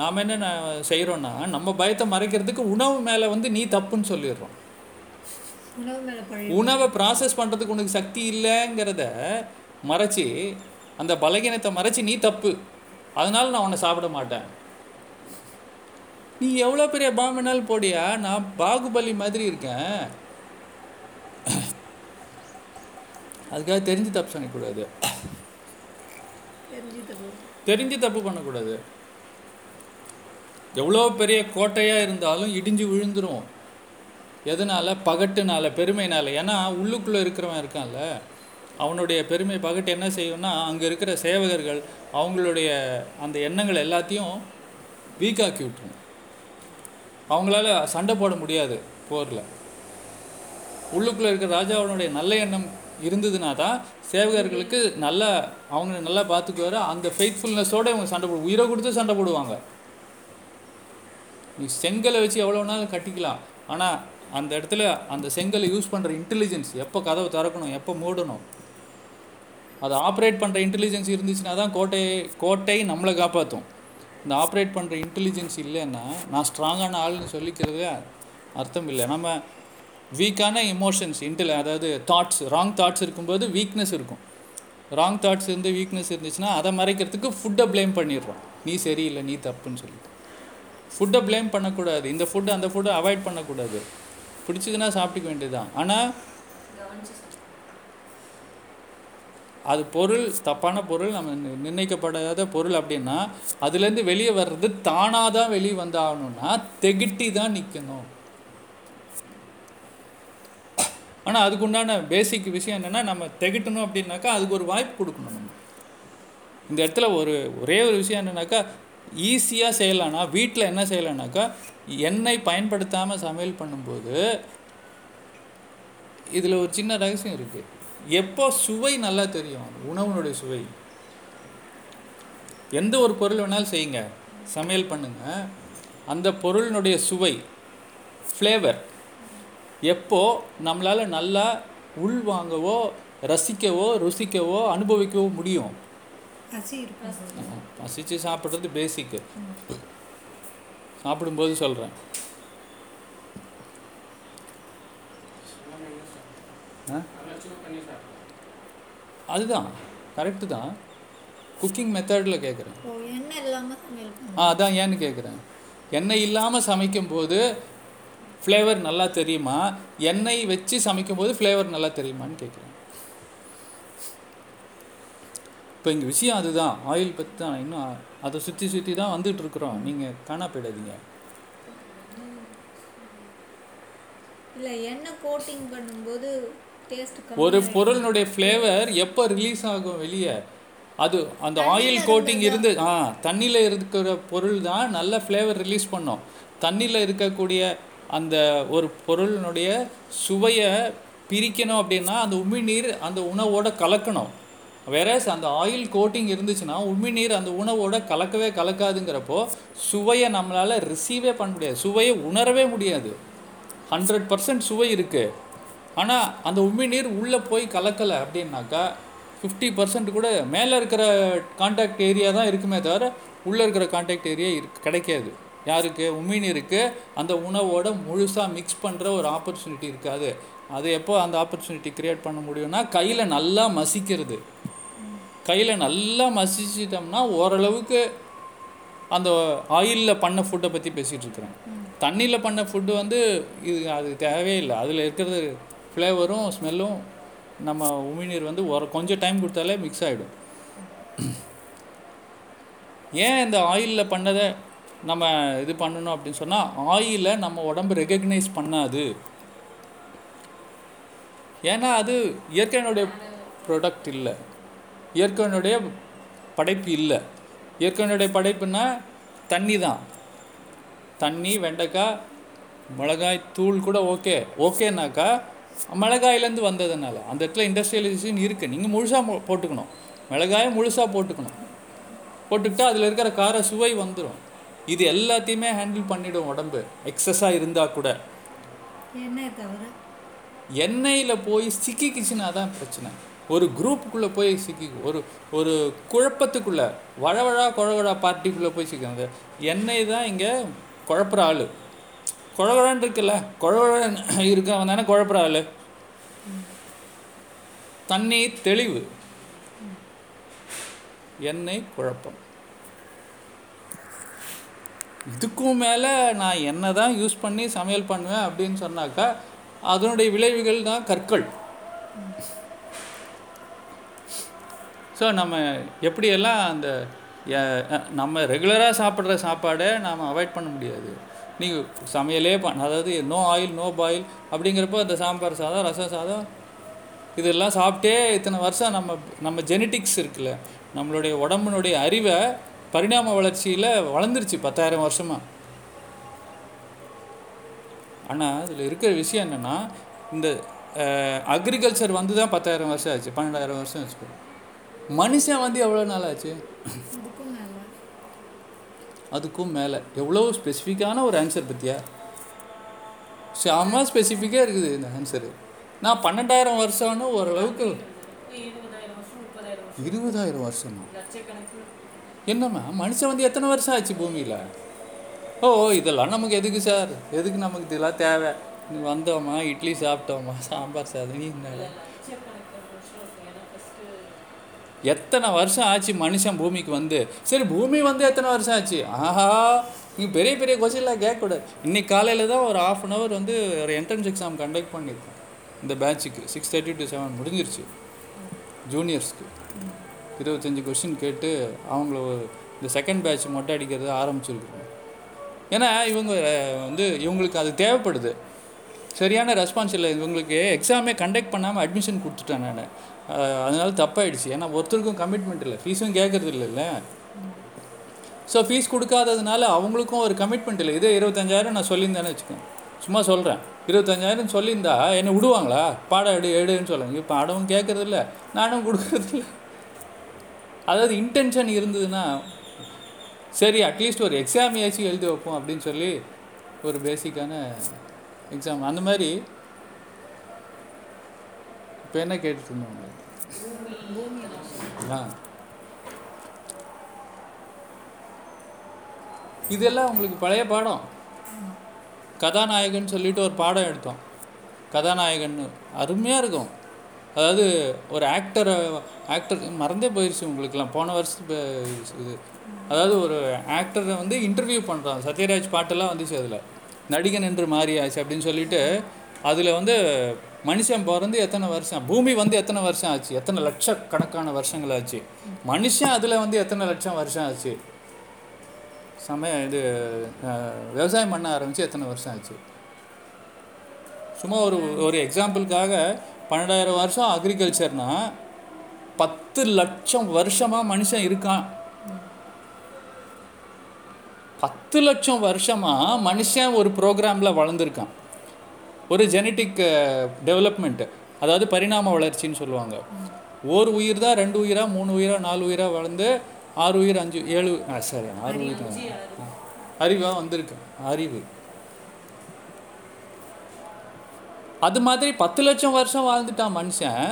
நாம் என்ன செய்கிறோன்னா நம்ம பயத்தை மறைக்கிறதுக்கு உணவு மேலே வந்து நீ தப்புன்னு சொல்லிடுறோம். உணவு ப்ராசஸ் பண்ணுறதுக்கு உனக்கு சக்தி இல்லைங்கிறத மறைச்சி அந்த பலகீனத்தை மறைச்சி நீ தப்பு. அதனால நான் உன்னை சாப்பிட மாட்டேன். நீ எவ்வளோ பெரிய பாம்பினால் போடியா? நான் பாகுபலி மாதிரி இருக்கேன். அதுக்காக தெரிஞ்சு தப்பு தெரிஞ்சுது தெரிஞ்சு தப்பு பண்ணக்கூடாது. எவ்வளோ பெரிய கோட்டையாக இருந்தாலும் இடிஞ்சு விழுந்துரும். எதனால்? பகட்டுனால பெருமைனால. ஏன்னா உள்ளுக்குள்ளே இருக்கிறவன் இருக்கான்ல. அவனுடைய பெருமை பகட்டு என்ன செய்யும்னா அங்கே இருக்கிற சேவகர்கள் அவங்களுடைய அந்த எண்ணங்கள் எல்லாத்தையும் வீக்காக்கி விட்டுரும். அவங்களால சண்டை போட முடியாது போரில். உள்ளுக்குள்ளே இருக்கிற ராஜாவனுடைய நல்ல எண்ணம் இருந்ததுனா தான் சேவகர்களுக்கு நல்லா அவங்க நல்லா பார்த்துக்குவாரு. அந்த ஃபெய்த்ஃபுல்னஸோடு இவங்க சண்டை போடு உயிரை கொடுத்து சண்டை போடுவாங்க. நீ செங்கலை வச்சு எவ்வளோ வேணாலும் கட்டிக்கலாம். ஆனால் அந்த இடத்துல அந்த செங்கலை யூஸ் பண்ணுற இன்டெலிஜென்ஸ் எப்போ கதவை திறக்கணும் எப்போ மூடணும்? அதை ஆப்ரேட் பண்ணுற இன்டெலிஜென்ஸ் இருந்துச்சுன்னா தான் கோட்டை கோட்டை நம்மளை காப்பாற்றும் இந்த ஆப்ரேட் பண்ணுற இன்டெலிஜென்ஸ் இல்லைன்னா நான் ஸ்ட்ராங்கான ஆள்னு சொல்லிக்கிறது அர்த்தம் இல்லை. நம்ம வீக்கான எமோஷன்ஸ் இன்டில் அதாவது தாட்ஸ் ராங் தாட்ஸ் இருக்கும்போது வீக்னஸ் இருக்கும். ராங் தாட்ஸ் இருந்து வீக்னஸ் இருந்துச்சுன்னா அதை மறைக்கிறதுக்கு ஃபுட்டை ப்ளேம் பண்ணிடுறோம். நீ சரியில்லை நீ தப்புன்னு சொல்லிட்டு. ஃபுட்டை ப்ளேம் பண்ணக்கூடாது. இந்த ஃபுட்டு அந்த ஃபுட்டை அவாய்ட் பண்ணக்கூடாது. பிடிச்சதுன்னா சாப்பிட்டுக்க வேண்டியதுதான். ஆனால் அது பொருள் தப்பான பொருள் நம்ம நிர்ணயிக்கப்படாத பொருள் அப்படின்னா அதுலேருந்து வெளியே வர்றது தானாக தான் வெளியே வந்தாகணும்னா தெகிட்டி தான் நிற்கணும் ஆனால் அதுக்குண்டான பேசிக் விஷயம் என்னென்னா நம்ம திகட்டணும் அப்படின்னாக்கா அதுக்கு ஒரு வாய்ப்பு கொடுக்கணும் நம்ம. இந்த இடத்துல ஒரு ஒரே ஒரு விஷயம் என்னென்னாக்கா ஈஸியாக செய்யலான்னா வீட்டில் என்ன செய்யலான்னாக்கா எண்ணெய் பயன்படுத்தாமல் சமையல் பண்ணும்போது இதில் ஒரு சின்ன ரகசியம் இருக்குது எப்போ சுவை நல்லா தெரியும்? உணவுனுடைய சுவை. எந்த ஒரு பொருள் வேணாலும் செய்யுங்க. சமையல் பண்ணுங்கள் அந்த பொருளினுடைய சுவை ஃப்ளேவர் எப்போ நம்மளால் நல்லா உள்வாங்கவோ ரசிக்கவோ ருசிக்கவோ அனுபவிக்கவோ முடியும்? பசிச்சு சாப்பிட்றது பேசிக்கு சாப்பிடும்போது சொல்கிறேன் அதுதான். கரெக்டு தான். குக்கிங் மெத்தடில் கேட்குறேன் ஆ அதான் ஏன்னு கேட்குறேன் எண்ணெய் இல்லாமல் சமைக்கும்போது ஃப்ளேவர் நல்லா தெரியுமா? எண்ணெய் வச்சு சமைக்கும்போது ஃப்ளேவர் நல்லா தெரியுமான்னு கேட்குறேன் இப்போ இங்கே விஷயம் அதுதான். ஆயில் பற்றி தான் இன்னும் அதை சுற்றி சுற்றி தான் வந்துட்டு இருக்கிறோம். நீங்கள் காணா போயிடாதீங்க இல்லை எண்ணெய் கோட்டிங் பண்ணும்போது டேஸ்ட் ஒரு பொருளினுடைய ஃப்ளேவர் எப்போ ரிலீஸ் ஆகும் வெளியே? அது அந்த ஆயில் கோட்டிங் இருந்து ஆ தண்ணியில் இருக்கிற பொருள் தான் நல்ல ஃப்ளேவர் ரிலீஸ் பண்ணும். தண்ணியில் இருக்கக்கூடிய அந்த ஒரு பொருளினுடைய சுவையை பிரிக்கணும் அப்படின்னா அந்த உமிழ்நீர் அந்த உணவோட கலக்கணும். வேறஸ் அந்த ஆயில் கோட்டிங் இருந்துச்சுன்னா உமிழ்நீர் அந்த உணவோட கலக்கவே கலக்காதுங்கிறப்போ சுவையை நம்மளால் ரிசீவே பண்ண முடியாது. சுவையை உணரவே முடியாது. ஹண்ட்ரட் பர்சன்ட் சுவை இருக்குது ஆனால் அந்த உமிழ்நீர் உள்ளே போய் கலக்கலை அப்படின்னாக்கா ஃபிஃப்டி பர்சன்ட் கூட மேலே இருக்கிற காண்டாக்ட் ஏரியா தான் இருக்குமே தவிர உள்ளே இருக்கிற காண்டாக்ட் ஏரியா இரு கிடைக்காது. யாருக்கு? உமிழ்நீருக்கு அந்த உணவோட முழுசாக மிக்ஸ் பண்ணுற ஒரு ஆப்பர்ச்சுனிட்டி இருக்காது. அது எப்போ அந்த ஆப்பர்ச்சுனிட்டி க்ரியேட் பண்ண முடியும்னா கையில் நல்லா மசிக்கிறது. கையில் நல்லா மசிச்சிட்டோம்னா ஓரளவுக்கு அந்த ஆயிலில் பண்ண ஃபுட்டை பற்றி பேசிகிட்டு இருக்கிறேன் தண்ணியில் பண்ண ஃபுட்டு வந்து இது அது தேவையே இல்லை. அதில் இருக்கிறது ஃப்ளேவரும் ஸ்மெல்லும் நம்ம உமிழ்நீர் வந்து ஒரு கொஞ்சம் டைம் கொடுத்தாலே மிக்ஸ் ஆகிடும் ஏன் இந்த ஆயிலில் பண்ணதை நம்ம இது பண்ணணும் அப்படின்னு சொன்னால் ஆயிலை நம்ம உடம்பு ரெகக்னைஸ் பண்ணாது. ஏன்னா அது இயற்கையினுடைய ப்ரொடக்ட் இல்லை. இயற்கையினுடைய படைப்பு இல்லை. இயற்கையினுடைய படைப்புன்னா தண்ணி தான். தண்ணி வெண்டைக்காய் மிளகாய் தூள் கூட ஓகே ஓகேனாக்கா மிளகாயிலேருந்து வந்ததுனால அந்த இடத்துல இண்டஸ்ட்ரியலைசேஷன் இருக்குது நீங்கள் முழுசாக போட்டுக்கணும். மிளகாயை முழுசாக போட்டுக்கணும். போட்டுக்கிட்டால் அதில் இருக்கிற கார சுவை வந்துடும் இது எல்லாத்தையுமே ஹேண்டில் பண்ணிடும் உடம்பு. எக்ஸஸாக இருந்தால் கூட. எண்ணெய் தவிர. எண்ணெயில் போய் சிக்கிக்கிச்சுன்னா தான் பிரச்சனை. ஒரு குரூப்புக்குள்ளே போய் சிக்கி ஒரு ஒரு குழப்பத்துக்குள்ளே வழவழா குழவழா பார்ட்டிக்குள்ளே போய் சிக்கிறது. எண்ணெய் தான் இங்கே குழப்புற ஆள். குழவழான்னு இருக்குல்ல குழவழன் இருக்கவன் தானே குழப்புற ஆள். தண்ணி தெளிவு. எண்ணெய் குழப்பம். இதுக்கும் மேலே நான் என்ன தான் யூஸ் பண்ணி சமையல் பண்ணுவேன் அப்படின்னு சொன்னாக்கா அதனுடைய விளைவுகள் தான் கற்கள். ஸோ நம்ம எப்படியெல்லாம் அந்த நம்ம ரெகுலராக சாப்பிட்ற சாப்பாடை நாம் அவாய்ட் பண்ண முடியாது. நீங்கள் சமையலே பண்ண அதாவது நோ ஆயில் நோ பாயில் அப்படிங்கிறப்போ அந்த சாம்பார் சாதம் ரசம் சாதம் இதெல்லாம் சாப்பிட்டே இத்தனை வருஷம் நம்ம நம்ம ஜெனட்டிக்ஸ் இருக்குல்ல நம்மளுடைய உடம்பினுடைய அறிவை பரிணாம வளர்ச்சியில் வளர்ந்துருச்சு பத்தாயிரம் வருஷமாக ஆனால் இதில் இருக்கிற விஷயம் என்னென்னா இந்த அக்ரிகல்ச்சர் வந்து தான் பத்தாயிரம் வருஷம் ஆச்சு பன்னெண்டாயிரம் வருஷம் ஆச்சு மனுஷன் வந்து எவ்வளோ நாள் ஆச்சு? அதுக்கும் மேலே. எவ்வளோ ஸ்பெசிஃபிக்கான ஒரு ஆன்சர் பற்றியா செம்ம ஸ்பெசிஃபிக்காக இருக்குது இந்த ஆன்சரு நான் பன்னெண்டாயிரம் வருஷம்னு ஓரளவுக்கு இருபதாயிரம் வருஷம் என்னம்மா மனுஷன் வந்து எத்தனை வருஷம் ஆச்சு பூமியில்? ஓ இதெல்லாம் நமக்கு எதுக்கு சார்? எதுக்கு நமக்கு இதெல்லாம் தேவை? நீ வந்தோமா இட்லி சாப்பிட்டோமா சாம்பார் சாதம் நீ என்ன? எத்தனை வருஷம் ஆச்சு மனுஷன் பூமிக்கு வந்து? சரி பூமி வந்து எத்தனை வருஷம் ஆச்சு? ஆஹா நீ பெரிய பெரிய கொஸ்டின்லாம் கேட்கக்கூடாது. இன்னைக்கு காலையில் தான் ஒரு ஆஃப் அன் ஹவர் வந்து ஒரு என்ட்ரன்ஸ் எக்ஸாம் கண்டக்ட் பண்ணியிருக்கோம் இந்த பேட்சுக்கு சிக்ஸ் தேர்ட்டி டு செவன் முடிஞ்சிருச்சு. ஜூனியர்ஸ்க்கு இருபத்தஞ்சி கொஷின் கேட்டு அவங்கள ஒரு- இந்த செகண்ட் பேட்ச் மொட்டை அடிக்கிறது ஆரம்பிச்சிருக்கோம் ஏன்னா இவங்க வந்து இவங்களுக்கு அது தேவைப்படுது. சரியான ரெஸ்பான்ஸ் இல்லை. இவங்களுக்கு எக்ஸாமே கண்டக்ட் பண்ணாமல் அட்மிஷன் கொடுத்துட்டேன் நான். அதனால தப்பாயிடுச்சு. ஏன்னா ஒருத்தருக்கும் கமிட்மெண்ட் இல்லை. ஃபீஸும் கேட்கறது இல்லைல்ல ஸோ ஃபீஸ் கொடுக்காததுனால அவங்களுக்கும் ஒரு கமிட்மெண்ட் இல்லை. இதே இருபத்தஞ்சாயிரம் நான் சொல்லியிருந்தேன்னு வச்சுக்கோங்க. சும்மா சொல்கிறேன் இருபத்தஞ்சாயிரம் சொல்லியிருந்தா என்னை விடுவாங்களா? பாடம் எடு எடுன்னு சொல்லுங்க இப்போ பாடமும் கேட்கறது இல்லை. நானும் கொடுக்கறது இல்லை. அதாவது இன்டென்ஷன் இருந்ததுன்னா சரி அட்லீஸ்ட் ஒரு எக்ஸாம் ஏச்சும் எழுதி வைப்போம் அப்படின்னு சொல்லி ஒரு பேசிக்கான எக்ஸாம் அந்த மாதிரி இப்போ என்ன கேட்டுட்டு இருந்தோம் ஆ. இதெல்லாம் உங்களுக்கு பழைய பாடம். கதாநாயகன் சொல்லிட்டு ஒரு பாடம் எடுத்தோம். கதாநாயகன் அருமையாக இருக்கும். அதாவது ஒரு ஆக்டரை ஆக்டர் மறந்தே போயிடுச்சு உங்களுக்குலாம் போன வருஷத்து இது. அதாவது ஒரு ஆக்டரை வந்து இன்டர்வியூ பண்ணுறான் சத்யராஜ் பாட்டெல்லாம் வந்துச்சு அதில். நடிகன் என்று மாறியாச்சு அப்படின்னு சொல்லிட்டு அதில் வந்து மனுஷன் பிறந்து எத்தனை வருஷம் பூமி வந்து எத்தனை வருஷம் ஆச்சு? எத்தனை லட்சக்கணக்கான வருஷங்கள் ஆச்சு? மனுஷன் அதில் வந்து எத்தனை லட்சம் வருஷம் ஆச்சு? சமய இது விவசாயம் பண்ண ஆரம்பித்து எத்தனை வருஷம் ஆச்சு? சும்மா ஒரு ஒரு எக்ஸாம்பிளுக்காக பன்னெண்டாயிரம் வருஷம் அக்ரிகல்ச்சர்னா பத்து லட்சம் வருஷமாக மனுஷன் இருக்கான். பத்து லட்சம் வருஷமாக மனுஷன் ஒரு ப்ரோக்ராமில் வளர்ந்துருக்கான். ஒரு ஜெனட்டிக் டெவலப்மெண்ட் அதாவது பரிணாம வளர்ச்சின்னு சொல்லுவாங்க. ஒரு உயிர் தான் ரெண்டு உயிரா மூணு உயிரா நாலு உயிரா வளர்ந்து ஆறு உயிர் அஞ்சு ஏழு ஆ, சரி ஆறு உயிர் தான். அறிவா வந்திருக்கு. அறிவு. அது மாதிரி பத்து லட்சம் வருஷம் வாழ்ந்துட்டான் மனுஷன்.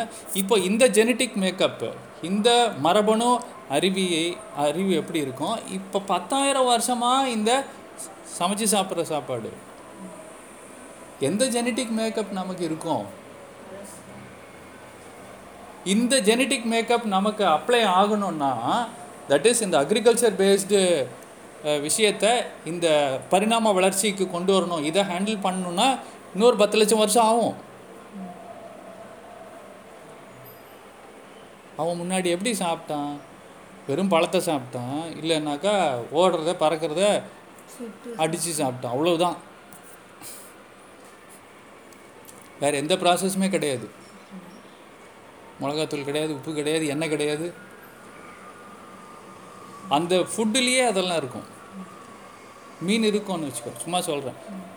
இப்போ இந்த ஜெனட்டிக் மேக்கப் இந்த மரபணு அறிவியை அறிவு எப்படி இருக்கும்? இப்போ பத்தாயிரம் வருஷமாக இந்த சமைச்சு சாப்பிட்ற சாப்பாடு. எந்த ஜெனட்டிக் மேக்கப் நமக்கு இருக்கும்? இந்த ஜெனட்டிக் மேக்கப் நமக்கு அப்ளை ஆகணும்னா தட் இஸ் இந்த அக்ரிகல்ச்சர் பேஸ்டு விஷயத்தை இந்த பரிணாம வளர்ச்சிக்கு கொண்டு வரணும். இதை ஹேண்டில் பண்ணணுன்னா இன்னொரு பத்து லட்சம் வருஷம் ஆகும். அவன் முன்னாடி எப்படி சாப்பிட்டான்? வெறும் பழத்தை சாப்பிட்டான். இல்லைன்னாக்கா ஓடுறத பறக்கிறத அடித்து சாப்பிட்டான். அவ்வளவுதான். வேற எந்த ப்ராசஸுமே கிடையாது. மிளகாத்தூள் கிடையாது உப்பு கிடையாது எண்ணெய் கிடையாது. அந்த ஃபுட்டுலேயே அதெல்லாம் இருக்கும். மீன் இருக்கும்னு வச்சுக்கோ. சும்மா சொல்கிறேன்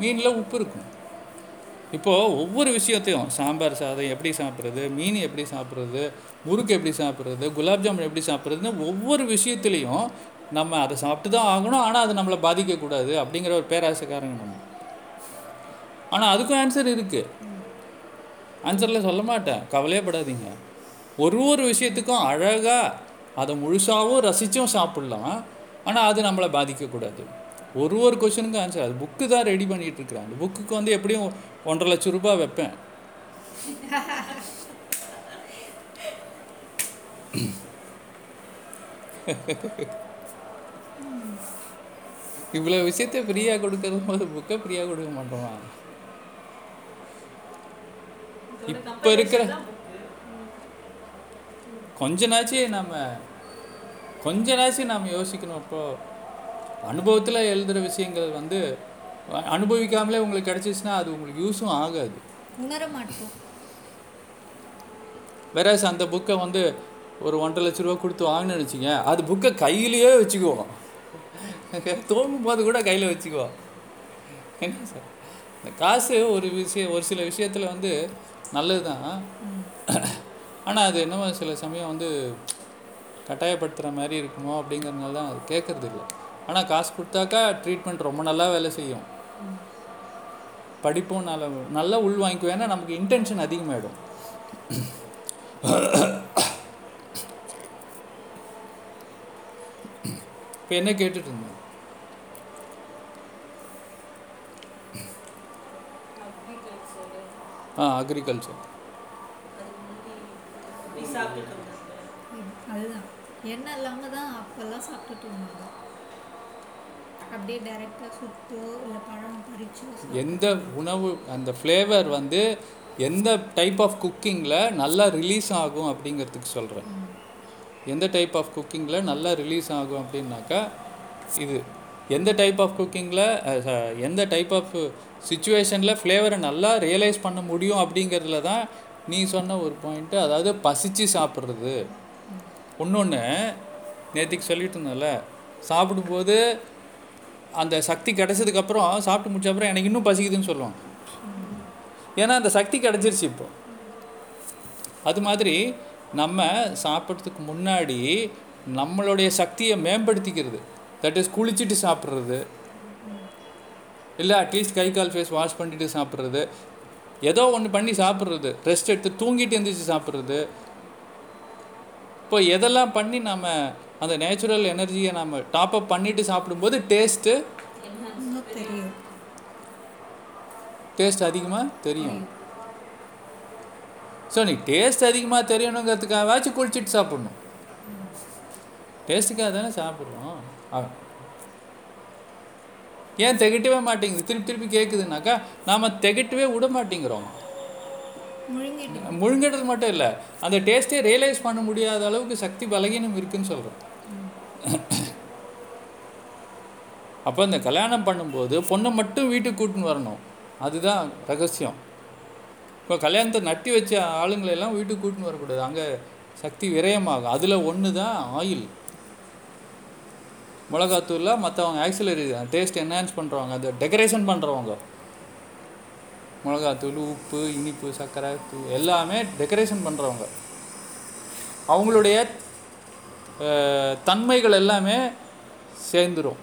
மீனில் உப்பு இருக்கும். இப்போது ஒவ்வொரு விஷயத்தையும் சாம்பார் சாதம் எப்படி சாப்பிட்றது மீன் எப்படி சாப்பிட்றது முறுக்கு எப்படி சாப்பிட்றது குலாப் ஜாமுன் எப்படி சாப்பிட்றதுன்னு ஒவ்வொரு விஷயத்துலேயும் நம்ம அதை சாப்பிட்டு தான் ஆகணும். ஆனால் அது நம்மளை பாதிக்கக்கூடாது அப்படிங்கிற ஒரு பேராசைக்காரங்க நம்ம. ஆனால் அதுக்கும் ஆன்சர் இருக்குது ஆன்சரில் சொல்ல மாட்டேன். கவலையே படாதீங்க ஒரு ஒரு விஷயத்துக்கும் அழகாக அதை முழுசாகவும் ரசித்தும் சாப்பிட்லாம். ஆனால் அது நம்மளை பாதிக்கக்கூடாது ஒரு ஒரு கொஷனுக்கும் ஆன்சர் அது புக்கு தான் ரெடி பண்ணிகிட்டு இருக்கிறேன் அந்த புக்குக்கு வந்து எப்படியும் ஒன்றரை லட்சம் ரூபாய் வைப்பேன். இவ்வளோ விஷயத்த ஃப்ரீயாக கொடுக்கறது போது புக்கை ஃப்ரீயாக கொடுக்க மாட்டோமா? இப்போ இருக்கிற கொஞ்ச நாச்சு நம்ம கொஞ்ச நாச்சு நாம் யோசிக்கணும் இப்போ. அனுபவத்தில் எழுதுகிற விஷயங்கள் வந்து அனுபவிக்காமலே உங்களுக்கு கிடச்சிச்சுன்னா அது உங்களுக்கு யூஸும் ஆகாது. உணர மாட்டோம். வேறாஸ் அந்த புக்கை வந்து ஒரு ஒன்றரை லட்ச ரூபா கொடுத்து வாங்கினு வச்சுங்க அது புக்கை கையிலேயே வச்சுக்குவோம். தோணும் போது கூட கையில் வச்சுக்குவோம். என்ன சார்? இந்த காசு ஒரு விஷயம் ஒரு சில விஷயத்தில் வந்து நல்லது தான் ஆனால் அது என்னமோ சில சமயம் வந்து கட்டாயப்படுத்துகிற மாதிரி இருக்குமோ அப்படிங்கிறதுனால தான் அது கேட்கறது இல்லை ஆனால் காசு கொடுத்தாக்கா ட்ரீட்மெண்ட் ரொம்ப நல்லா வேலை செய்யும். படிப்பும் நல்ல நல்லா உள் வாங்கிக்குவோம் ஏன்னா நமக்கு இன்டென்ஷன் அதிகமாகிடும் இப்போ என்ன கேட்டுட்டு இருந்தேன்? ஆ அக்ரிகல்ச்சர் அதுதான். எண்ணெய் இல்லாமல் தான் அப்போல்லாம் சாப்பிட்டுட்டு இருந்தாங்க அப்படியே டைரெக்டாக சுட்டோ இல்லை பழம் பறிச்சோ எந்த உணவு அந்த ஃப்ளேவர் வந்து எந்த டைப் ஆஃப் குக்கிங்கில் நல்லா ரிலீஸ் ஆகும் அப்படிங்கிறதுக்கு சொல்கிறேன் எந்த டைப் ஆஃப் குக்கிங்கில் நல்லா ரிலீஸ் ஆகும் அப்படின்னாக்கா இது. எந்த டைப் ஆஃப் குக்கிங்கில் எந்த டைப் ஆஃப் சுச்சுவேஷனில் ஃப்ளேவரை நல்லா ரியலைஸ் பண்ண முடியும் அப்படிங்கிறதுல தான் நீ சொன்ன ஒரு பாயிண்ட்டு அதாவது பசிச்சு சாப்பிட்றது. இன்னொன்று நேற்றுக்கு சொல்லிட்டு இருந்தேன்ல சாப்பிடும்போது அந்த சக்தி கிடச்சதுக்கப்புறம் சாப்பிட்டு முடிச்ச அப்புறம் எனக்கு இன்னும் பசிக்குதுன்னு சொல்லுவாங்க. ஏன்னா அந்த சக்தி கிடைச்சிருச்சு இப்போ. அது மாதிரி நம்ம சாப்பிட்றதுக்கு முன்னாடி நம்மளுடைய சக்தியை மேம்படுத்திக்கிறது. தட் இஸ் குளிச்சுட்டு சாப்பிட்றது. இல்லை அட்லீஸ்ட் கை கால் ஃபேஸ் வாஷ் பண்ணிட்டு சாப்பிட்றது. ஏதோ ஒன்று பண்ணி சாப்பிட்றது. ரெஸ்ட் எடுத்து தூங்கிட்டு எழுந்திரிச்சு சாப்பிட்றது. இப்போ எதெல்லாம் பண்ணி நம்ம அந்த நேச்சுரல் எனர்ஜியை நம்ம டாப் அப் பண்ணிட்டு சாப்பிடும்போது டேஸ்ட்டு தெரியும். டேஸ்ட் அதிகமாக தெரியும். ஸோ நீ டேஸ்ட் அதிகமாக தெரியணுங்கிறதுக்காகவாச்சும் குளிச்சுட்டு சாப்பிடணும். டேஸ்ட்டுக்காக தானே சாப்பிட்றோம். ஏன் திகட்டவே மாட்டேங்குது? திருப்பி திருப்பி கேட்குதுனாக்கா நாம் திகட்டவே விட மாட்டேங்கிறோம். முழுங்கிட்டு முழுங்கிறது மட்டும் இல்லை அந்த டேஸ்ட்டே ரியலைஸ் பண்ண முடியாத அளவுக்கு சக்தி பலகீனம் இருக்குன்னு சொல்கிறோம் அப்போ இந்த கல்யாணம் பண்ணும்போது பொண்ணை மட்டும் வீட்டுக்கு கூட்டின்னு வரணும். அதுதான் ரகசியம். இப்போ கல்யாணத்தை நட்டி வச்ச ஆளுங்களை எல்லாம் வீட்டுக்கு கூட்டின்னு வரக்கூடாது. அங்கே சக்தி விரயமாகும். அதில் ஒன்று தான் ஆயில். மிளகாத்தூளில் மற்றவங்க ஆக்சிலரி டேஸ்ட் என்ஹான்ஸ் பண்ணுறவங்க அதை டெக்கரேஷன் பண்ணுறவங்க மிளகாத்தூள் உப்பு இனிப்பு சர்க்கரை தூள் எல்லாமே டெக்கரேஷன் பண்ணுறவங்க அவங்களுடைய தன்மைகள் எல்லாமே சேர்ந்துரும்.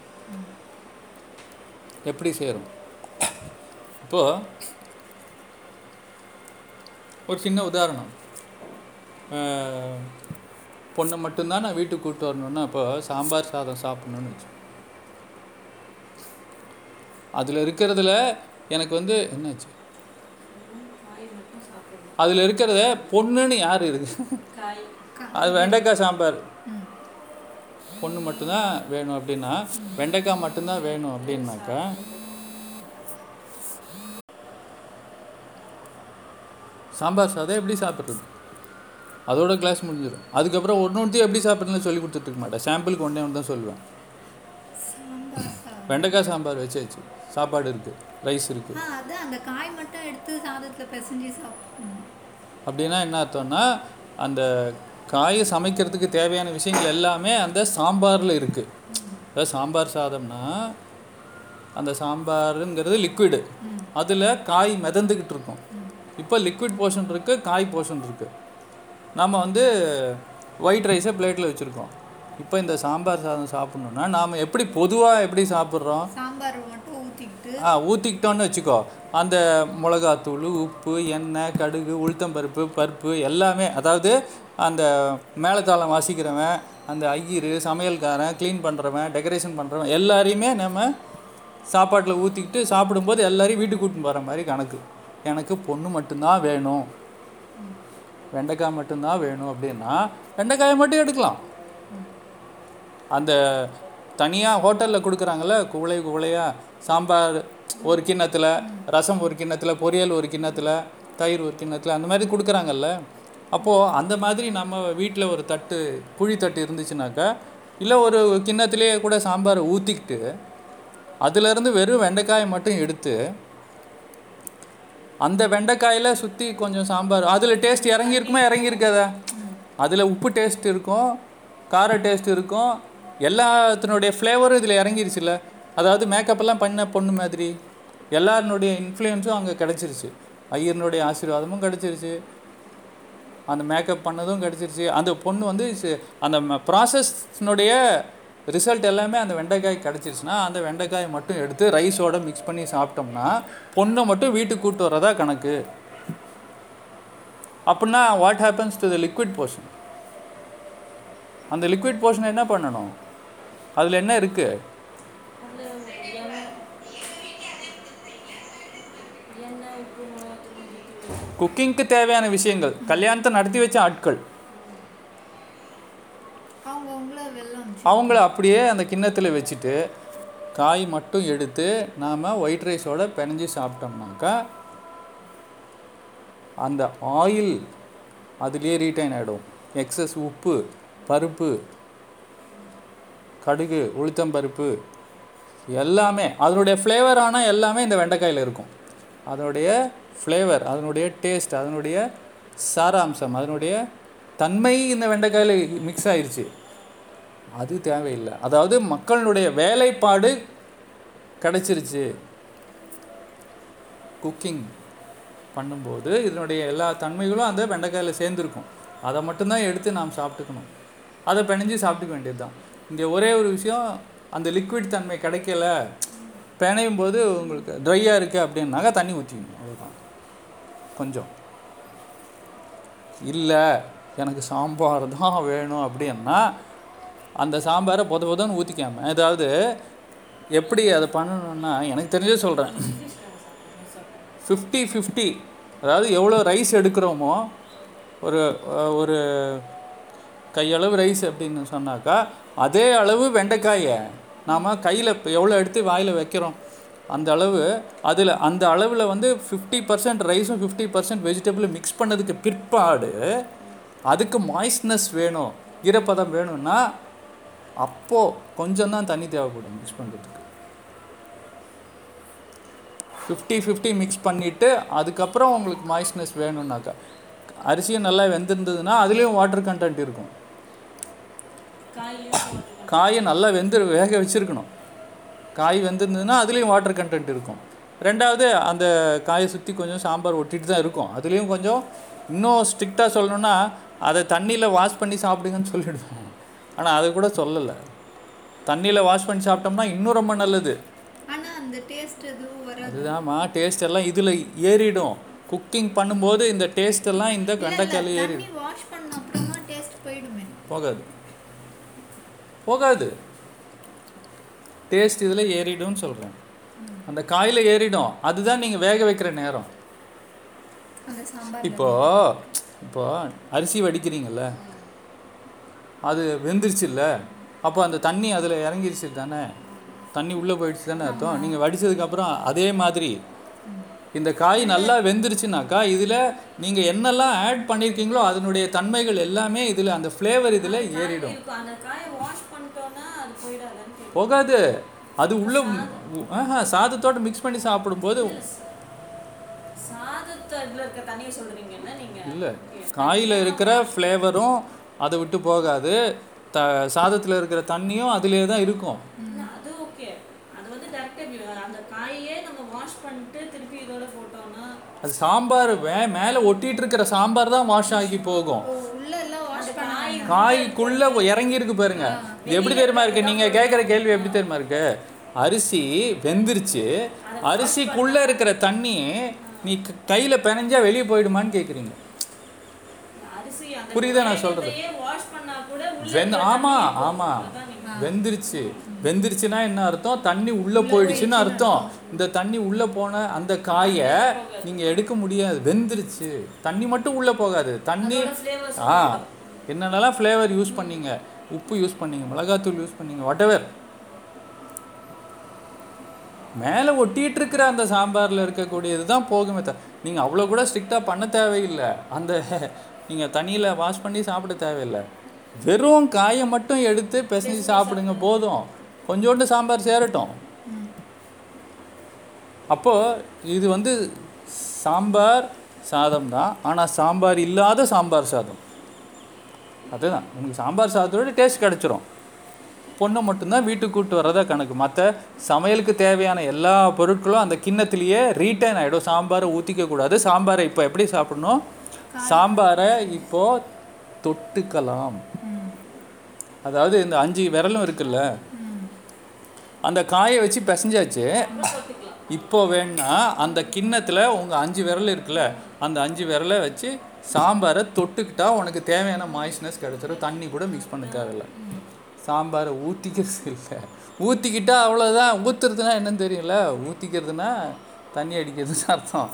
எப்படி சேரும்? இப்போது ஒரு சின்ன உதாரணம். பொண்ணை மட்டும்தான் நான் வீட்டுக்கு கூப்பிட்டு வரணுன்னா அப்போ சாம்பார் சாதம் சாப்பிட்ணுன்னு வச்சு அதில் இருக்கிறதுல எனக்கு வந்து என்னாச்சு? அதில் இருக்கிறத பொண்ணுன்னு யார் இருக்கு? அது வெண்டைக்காய் சாம்பார். பொண்ணு மட்டும்தான் வேணும் அப்படின்னா வெண்டைக்காய் மட்டும்தான் வேணும் அப்படின்னாக்கா சாம்பார் சாதம் எப்படி சாப்பிட்றது? அதோட கிளாஸ் முடிஞ்சிடும். அதுக்கப்புறம் ஒன்று எப்படி சாப்பிட்றதுன்னு சொல்லி கொடுத்துட்டு இருக்க மாட்டேன். சாம்பிளுக்கு ஒன்றே ஒன்று தான் சொல்லுவேன். வெண்டைக்காய் சாம்பார் வச்சாச்சு. சாப்பாடு இருக்குது ரைஸ் இருக்குது அந்த காய் மட்டும் எடுத்து சாதத்தில் பிசைஞ்சு சாப்பிடணும். அப்படின்னா என்ன அர்த்தம்னா அந்த காயை சமைக்கிறதுக்கு தேவையான விஷயங்கள் எல்லாமே அந்த சாம்பாரில் இருக்குது அதாவது சாம்பார் சாதம்னா அந்த சாம்பாருங்கிறது லிக்விடு அதில் காய் மிதந்துக்கிட்டு இருக்கும். இப்போ லிக்விட் போர்ஷன் இருக்குது காய் போர்ஷன் இருக்குது நம்ம வந்து ஒயிட் ரைஸை பிளேட்டில் வச்சுருக்கோம். இப்போ இந்த சாம்பார் சாதம் சாப்பிட்ணுன்னா நாம் எப்படி பொதுவாக எப்படி சாப்பிட்றோம்? சாம்பார் மட்டும் ஊற்றிக்கிட்டு ஆ ஊற்றிக்கிட்டோன்னு வச்சுக்கோ. அந்த மிளகாத்தூள் உப்பு எண்ணெய் கடுகு உளுத்தம்பருப்பு பருப்பு எல்லாமே அதாவது அந்த மேளதாளம் வாசிக்கிறவன் அந்த ஐயர் சமையல்காரன் க்ளீன் பண்ணுறவன் டெக்கரேஷன் பண்ணுறவன் எல்லாரையுமே நம்ம சாப்பாட்டில் ஊற்றிக்கிட்டு சாப்பிடும்போது எல்லாரையும் வீட்டுக்கு கூட்டின்னு போகிற மாதிரி கணக்கு. எனக்கு பொண்ணு மட்டும்தான் வேணும். வெண்டைக்காய் மட்டும்தான் வேணும் அப்படின்னா வெண்டைக்காயை மட்டும் எடுக்கலாம். அந்த தனியாக ஹோட்டலில் கொடுக்குறாங்கல்ல குவளை குவளையாக சாம்பார் ஒரு கிண்ணத்தில் ரசம் ஒரு கிண்ணத்தில் பொரியல் ஒரு கிண்ணத்தில் தயிர் ஒரு கிண்ணத்தில் அந்த மாதிரி கொடுக்குறாங்கல்ல. அப்போது அந்த மாதிரி நம்ம வீட்டில் ஒரு தட்டு குழி தட்டு இருந்துச்சுனாக்கா இல்லை ஒரு கிண்ணத்துலேயே கூட சாம்பாரை ஊற்றிக்கிட்டு அதுலேருந்து வெறும் வெண்டைக்காயை மட்டும் எடுத்து அந்த வெண்டைக்காயில் சுற்றி கொஞ்சம் சாம்பார் அதில் டேஸ்ட் இறங்கியிருக்குமா இறங்கியிருக்காதா அதில் உப்பு டேஸ்ட் இருக்கும் கார டேஸ்ட் இருக்கும் எல்லாத்தினுடைய ஃப்ளேவரும் இதில் இறங்கிருச்சுல அதாவது மேக்கப்பெல்லாம் பண்ண பொண்ணு மாதிரி எல்லாருனுடைய இன்ஃப்ளூயன்ஸும் அங்கே கிடச்சிருச்சு. ஐயனுடைய ஆசீர்வாதமும் கிடச்சிருச்சு. அந்த மேக்கப் பண்ணதும் கிடச்சிருச்சு. அந்த பொண்ணு வந்து அந்த ப்ராசஸ்னுடைய ரிசல்ட் எல்லாமே அந்த வெண்டைக்காய் கிடச்சிருச்சுன்னா அந்த வெண்டைக்காயை மட்டும் எடுத்து ரைஸோட மிக்ஸ் பண்ணி சாப்பிட்டோம்னா பொண்ணை மட்டும் வீட்டுக்கு கூப்பிட்டு வரதா கணக்கு. அப்படின்னா what happens to the liquid portion அந்த லிக்விட் போர்ஷனை என்ன பண்ணணும்? அதில் என்ன இருக்குது அதில் எண்ணெய் எண்ணெய் உப்பு மிளகாத்தூள் மஞ்சள் குக்கிங்க்கு தேவையான விஷயங்கள். கல்யாணத்தை நடத்தி வச்ச ஆட்கள். அவங்கள அப்படியே அந்த கிண்ணத்தில் வச்சுட்டு காய் மட்டும் எடுத்து நாம் ஒயிட் ரைஸோட பிணைஞ்சு சாப்பிட்டோம்னாக்கா அந்த ஆயில் அதுலேயே ரீட்டைன் ஆகிடும் எக்ஸஸ் உப்பு பருப்பு கடுகு உளுத்தம்பருப்பு எல்லாமே அதனுடைய ஃப்ளேவரான எல்லாமே இந்த வெண்டைக்காயில் இருக்கும். அதனுடைய ஃப்ளேவர் அதனுடைய டேஸ்ட் அதனுடைய சாராம்சம் அதனுடைய தன்மை இந்த வெண்டைக்காயில் மிக்ஸ் ஆயிடுச்சு அது தேவையில்லை. அதாவது மக்களுடைய வேலைப்பாடு கிடைச்சிருச்சு. குக்கிங் பண்ணும்போது இதனுடைய எல்லா தன்மைகளும் அந்த வெண்டைக்காயில் சேர்ந்துருக்கும். அதை மட்டும்தான் எடுத்து நாம் சாப்பிட்டுக்கணும். அதை பிணைஞ்சு சாப்பிட்டுக்க வேண்டியது தான் இங்கே ஒரே ஒரு விஷயம் அந்த லிக்விட் தன்மை கிடைக்கல. பிணையும் போது உங்களுக்கு ட்ரையாக இருக்குது அப்படின்னாக்கா தண்ணி ஊற்றிக்கணும் அவ்வளோதான் கொஞ்சம். இல்லை எனக்கு சாம்பார் தான் வேணும் அப்படின்னா அந்த சாம்பாரை பொத பொதன்னு ஊற்றிக்காம அதாவது எப்படி அதை பண்ணணும்னா எனக்கு தெரிஞ்சே சொல்கிறேன் ஃபிஃப்டி ஃபிஃப்டி அதாவது எவ்வளோ ரைஸ் எடுக்கிறோமோ ஒரு ஒரு கையளவு ரைஸ் அப்படின்னு சொன்னாக்கா அதே அளவு வெண்டைக்காயை நாம் கையில் எவ்வளோ எடுத்து வாயில் வைக்கிறோம். அந்த அளவு அதில் அந்த அளவில் வந்து ஃபிஃப்டி பர்சன்ட் ரைஸும் ஃபிஃப்டி பர்சன்ட் வெஜிடபிளும் மிக்ஸ் பண்ணதுக்கு பிற்பாடு அதுக்கு மாய்ஸ்னஸ் வேணும் ஈரப்பதம் வேணும்னா அப்போது கொஞ்சம் தான் தண்ணி தேவைப்படும் மிக்ஸ் பண்ணுறதுக்கு ஃபிஃப்டி ஃபிஃப்டி மிக்ஸ் பண்ணிவிட்டு அதுக்கப்புறம் உங்களுக்கு மாய்ஸ்ட்னஸ் வேணும்னாக்கா அரிசியும் நல்லா வெந்திருந்ததுன்னா அதுலேயும் வாட்டர் கண்டென்ட் இருக்கும். காயை நல்லா வெந்து வேக வச்சுருக்கணும். காய் வெந்திருந்ததுன்னா அதுலேயும் வாட்டர் கண்டென்ட் இருக்கும். ரெண்டாவது அந்த காயை சுற்றி கொஞ்சம் சாம்பார் ஒட்டிட்டு தான் இருக்கும். அதுலேயும் கொஞ்சம் இன்னும் ஸ்ட்ரிக்டாக சொல்லணும்னா அதை தண்ணியில் வாஷ் பண்ணி சாப்பிடுங்கன்னு சொல்லிடுவேன் ஆனால் அதை கூட சொல்லலை. தண்ணியில் வாஷ் பண்ணி சாப்பிட்டோம்னா இன்னும் ரொம்ப நல்லது. அந்த டேஸ்ட் எல்லாம் இதில் ஏறிடும். குக்கிங் பண்ணும்போது இந்த டேஸ்ட் எல்லாம் இந்த கண்டக்காயில் ஏறிடும். போகாது. போகாது. டேஸ்ட் இதில் ஏறிடும்னு சொல்கிறேன் அந்த காயில் ஏறிடும். அதுதான் நீங்கள் வேக வைக்கிற நேரம். சாம்பார் இப்போ இப்போ அரிசி வடிக்கிறீங்கல்ல? அது வெந்துருச்சுல்ல? அப்போ அந்த தண்ணி அதில் இறங்கிருச்சு தானே? தண்ணி உள்ளே போயிடுச்சு தானே அர்த்தம்? நீங்கள் வடிச்சதுக்கப்புறம் அதே மாதிரி. இந்த காய் நல்லா வெந்துருச்சுனாக்கா இதில் நீங்கள் என்னெல்லாம் ஆட் பண்ணியிருக்கீங்களோ அதனுடைய தன்மைகள் எல்லாமே இதில் அந்த ஃப்ளேவர் இதில் ஏறிடும். போகாது. அது உள்ள ஆஹா சாதத்தோட மிக்ஸ் பண்ணி சாப்பிடும்போது சாதத்துல இருக்க தண்ணியை சொல்றீங்கன்னா நீங்க? இல்லை. காயில் இருக்கிற ஃப்ளேவரும் அதை விட்டு போகாது. த சாதத்தில் இருக்கிற தண்ணியும் அதிலே தான் இருக்கும். அது ஓகே அது வந்து டேரக்டா அந்த காயையே நம்ம வாஷ் பண்ணிட்டு திருப்பி இதோட போட்டோம்னா அது சாம்பார் மே மேலே ஒட்டிட்டு இருக்கிற சாம்பார் தான் வாஷ் ஆகி போகும். ஓ, உள்ள எல்லாம் வாஷ் பண்ண காய்க்குள்ள இறங்கி இருக்கு பாருங்க இது எப்படி தெரியுமா இருக்கு? நீங்க கேட்குற கேள்வி எப்படி தெரியுமா இருக்கு? அரிசி வெந்துருச்சு. அரிசிக்குள்ள இருக்கிற தண்ணி நீ கையில பிணைஞ்சா வெளியே போயிடுமான்னு அந்த புரியுதா நான் சொல்றது? வாஷ் பண்ணா கூட உள்ள வெந் இருக்கிற ஆமா தண்ணி இருக்கும். ஆமா. அதான் நீங்க வெந்துருச்சு. வெந்துருச்சுன்னா என்ன அர்த்தம்? தண்ணி உள்ள போயிடுச்சுன்னு அர்த்தம். இந்த தண்ணி உள்ள போன அந்த காயை நீங்க எடுக்க முடியாது. வெந்துருச்சு. தண்ணி மட்டும் உள்ள போகாது. தண்ணி ஆ. என்னென்னலாம் ஃப்ளேவர் யூஸ் பண்ணீங்க? உப்பு யூஸ் பண்ணீங்க மிளகாத்தூள் யூஸ் பண்ணீங்க whatever. மேலே ஒட்டிட்டு இருக்கிற அந்த சாம்பாரில் இருக்கக்கூடியது தான் போகுமே த நீங்கள் அவ்வளோ கூட ஸ்ட்ரிக்டாக பண்ண தேவையில்லை. அந்த நீங்கள் தண்ணியில் வாஷ் பண்ணி சாப்பிட தேவையில்லை. வெறும் காயை மட்டும் எடுத்து பிசைஞ்சு சாப்பிடுங்க போதும். கொஞ்சோண்டு சாம்பார் சேரட்டும். அப்போது இது வந்து சாம்பார் சாதம் தான். ஆனால் சாம்பார் இல்லாத சாம்பார் சாதம். அதுதான். உங்களுக்கு சாம்பார் சாதத்தோட டேஸ்ட் கிடச்சிரும். பொண்ணை மட்டும்தான் வீட்டுக்கு கூட்டு வர்றதா கணக்கு. மற்ற சமையலுக்கு தேவையான எல்லா பொருட்களும் அந்த கிண்ணத்துலேயே ரீட்டைன் ஆகிடும் சாம்பாரை ஊற்றிக்க கூடாது. சாம்பாரை இப்போ எப்படி சாப்பிடணும்? சாம்பாரை இப்போ தொட்டுக்கலாம். அதாவது இந்த அஞ்சு விரலும் இருக்குல்ல? அந்த காயை வச்சு பிசைஞ்சாச்சு. இப்போ வேணா அந்த கிண்ணத்தில் உங்கள் அஞ்சு விரல் இருக்குல்ல? அந்த அஞ்சு விரலை வச்சு சாம்பாரை தொட்டுக்கிட்டால் உனக்கு தேவையான மாய்ஸ்னஸ் கிடச்சிடும் தண்ணி கூட மிக்ஸ் பண்ண தேவையில்லை. சாம்பாரை ஊற்றிக்கிறது இல்லை. ஊற்றிக்கிட்டா அவ்வளோதான் ஊற்றுறதுனா என்னன்னு தெரியல. ஊற்றிக்கிறதுனா தண்ணி அடிக்கிறதுன்னு அர்த்தம்.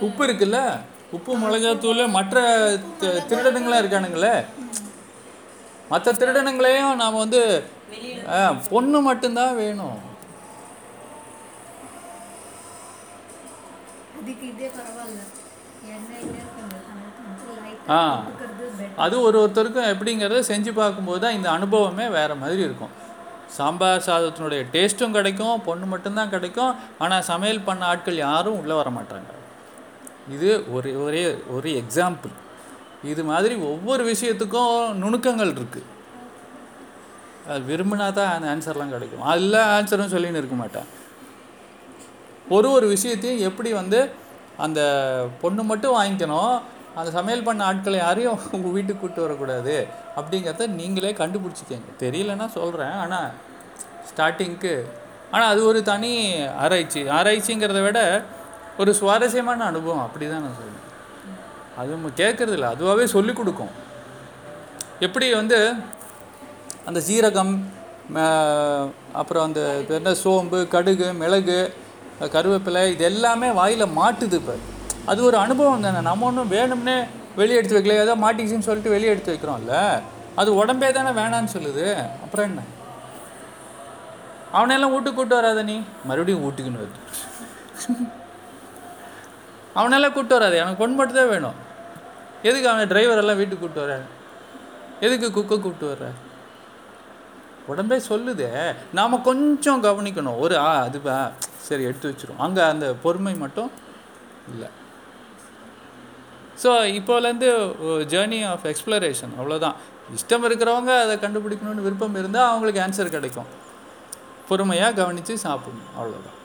உப்பு இருக்குல்ல? உப்பு மிளகாத்தூள் மற்ற தி- திருடனுங்களாம் இருக்கானுங்களே. மற்ற திருடனுங்களையும் நாம் வந்து ஆ, பொண்ணு மட்டும்தான் வேணும். ஆ. அது ஒரு ஒருத்தருக்கும் எப்படிங்கிறத செஞ்சு பார்க்கும்போது தான் இந்த அனுபவமே வேறு மாதிரி இருக்கும். சாம்பார் சாதத்தினுடைய டேஸ்ட்டும் கிடைக்கும் பொண்ணு மட்டும்தான் கிடைக்கும். ஆனால் சமையல் பண்ண ஆட்கள் யாரும் உள்ளே வர மாட்டாங்க. இது ஒரு ஒரே ஒரு எக்ஸாம்பிள் இது மாதிரி ஒவ்வொரு விஷயத்துக்கும் நுணுக்கங்கள் இருக்குது அது விரும்பினா தான் அந்த ஆன்சர்லாம் கிடைக்கும். எல்லா ஆன்சரும் சொல்லின்னு இருக்க மாட்டேன். ஒரு ஒரு விஷயத்தையும் எப்படி வந்து அந்த பொண்ணு மட்டும் வாங்கிக்கணும் அந்த சமையல் பண்ண ஆட்களை யாரையும் உங்கள் வீட்டுக்கு கூப்பிட்டு வரக்கூடாது அப்படிங்கிறத நீங்களே கண்டுபிடிச்சிக்கங்க. தெரியலன்னா சொல்கிறேன் ஆனால் ஸ்டார்டிங்க்கு ஆனால் அது ஒரு தனி ஆராய்ச்சி. ஆராய்ச்சிங்கிறத விட ஒரு சுவாரஸ்யமான அனுபவம். அப்படி தான் நான் சொல்லுவேன் அது நம்ம கேட்குறது இல்லை. அதுவாகவே சொல்லிக் கொடுக்கும். எப்படி வந்து அந்த சீரகம் அப்புறம் அந்த இது என்ன சோம்பு கடுகு மிளகு கருவேப்பிலை இது எல்லாமே வாயில் மாட்டுது இப்போ. அது ஒரு அனுபவம் தானே. நம்ம ஒன்றும் வேணும்னே வெளியே எடுத்து வைக்கல ஏதோ மாட்டிக்கிச்சுன்னு சொல்லிட்டு வெளியே எடுத்து வைக்கிறோம்ல. அது உடம்பே தானே வேணான்னு சொல்லுது. அப்புறம் என்ன? அவனையெல்லாம் வீட்டுக்கு கூப்பிட்டு வராத நீ? மறுபடியும் வீட்டுக்குன்னு வருது. அவனெல்லாம் கூப்பிட்டு வராது. எனக்கு பொண்ணு மட்டும் தான் வேணும். எதுக்கு அவனை டிரைவரெல்லாம் வீட்டுக்கு கூப்பிட்டு வர எதுக்கு குக்கை கூப்பிட்டு வர்றாரு? உடம்பே சொல்லுதே. நாம் கொஞ்சம் கவனிக்கணும். ஒரு ஆ அது சரி எடுத்து வச்சிரும் அங்கே அந்த பொறுமை மட்டும் இல்லை. ஸோ இப்போலேருந்து ஜேர்னி ஆஃப் எக்ஸ்ப்ளரேஷன் அவ்வளோதான். இஷ்டம் இருக்கிறவங்க அதை கண்டுபிடிக்கணும்னு விருப்பம் இருந்தால் அவங்களுக்கு ஆன்சர் கிடைக்கும். பொறுமையாக கவனித்து சாப்பிடணும். அவ்வளோதான்.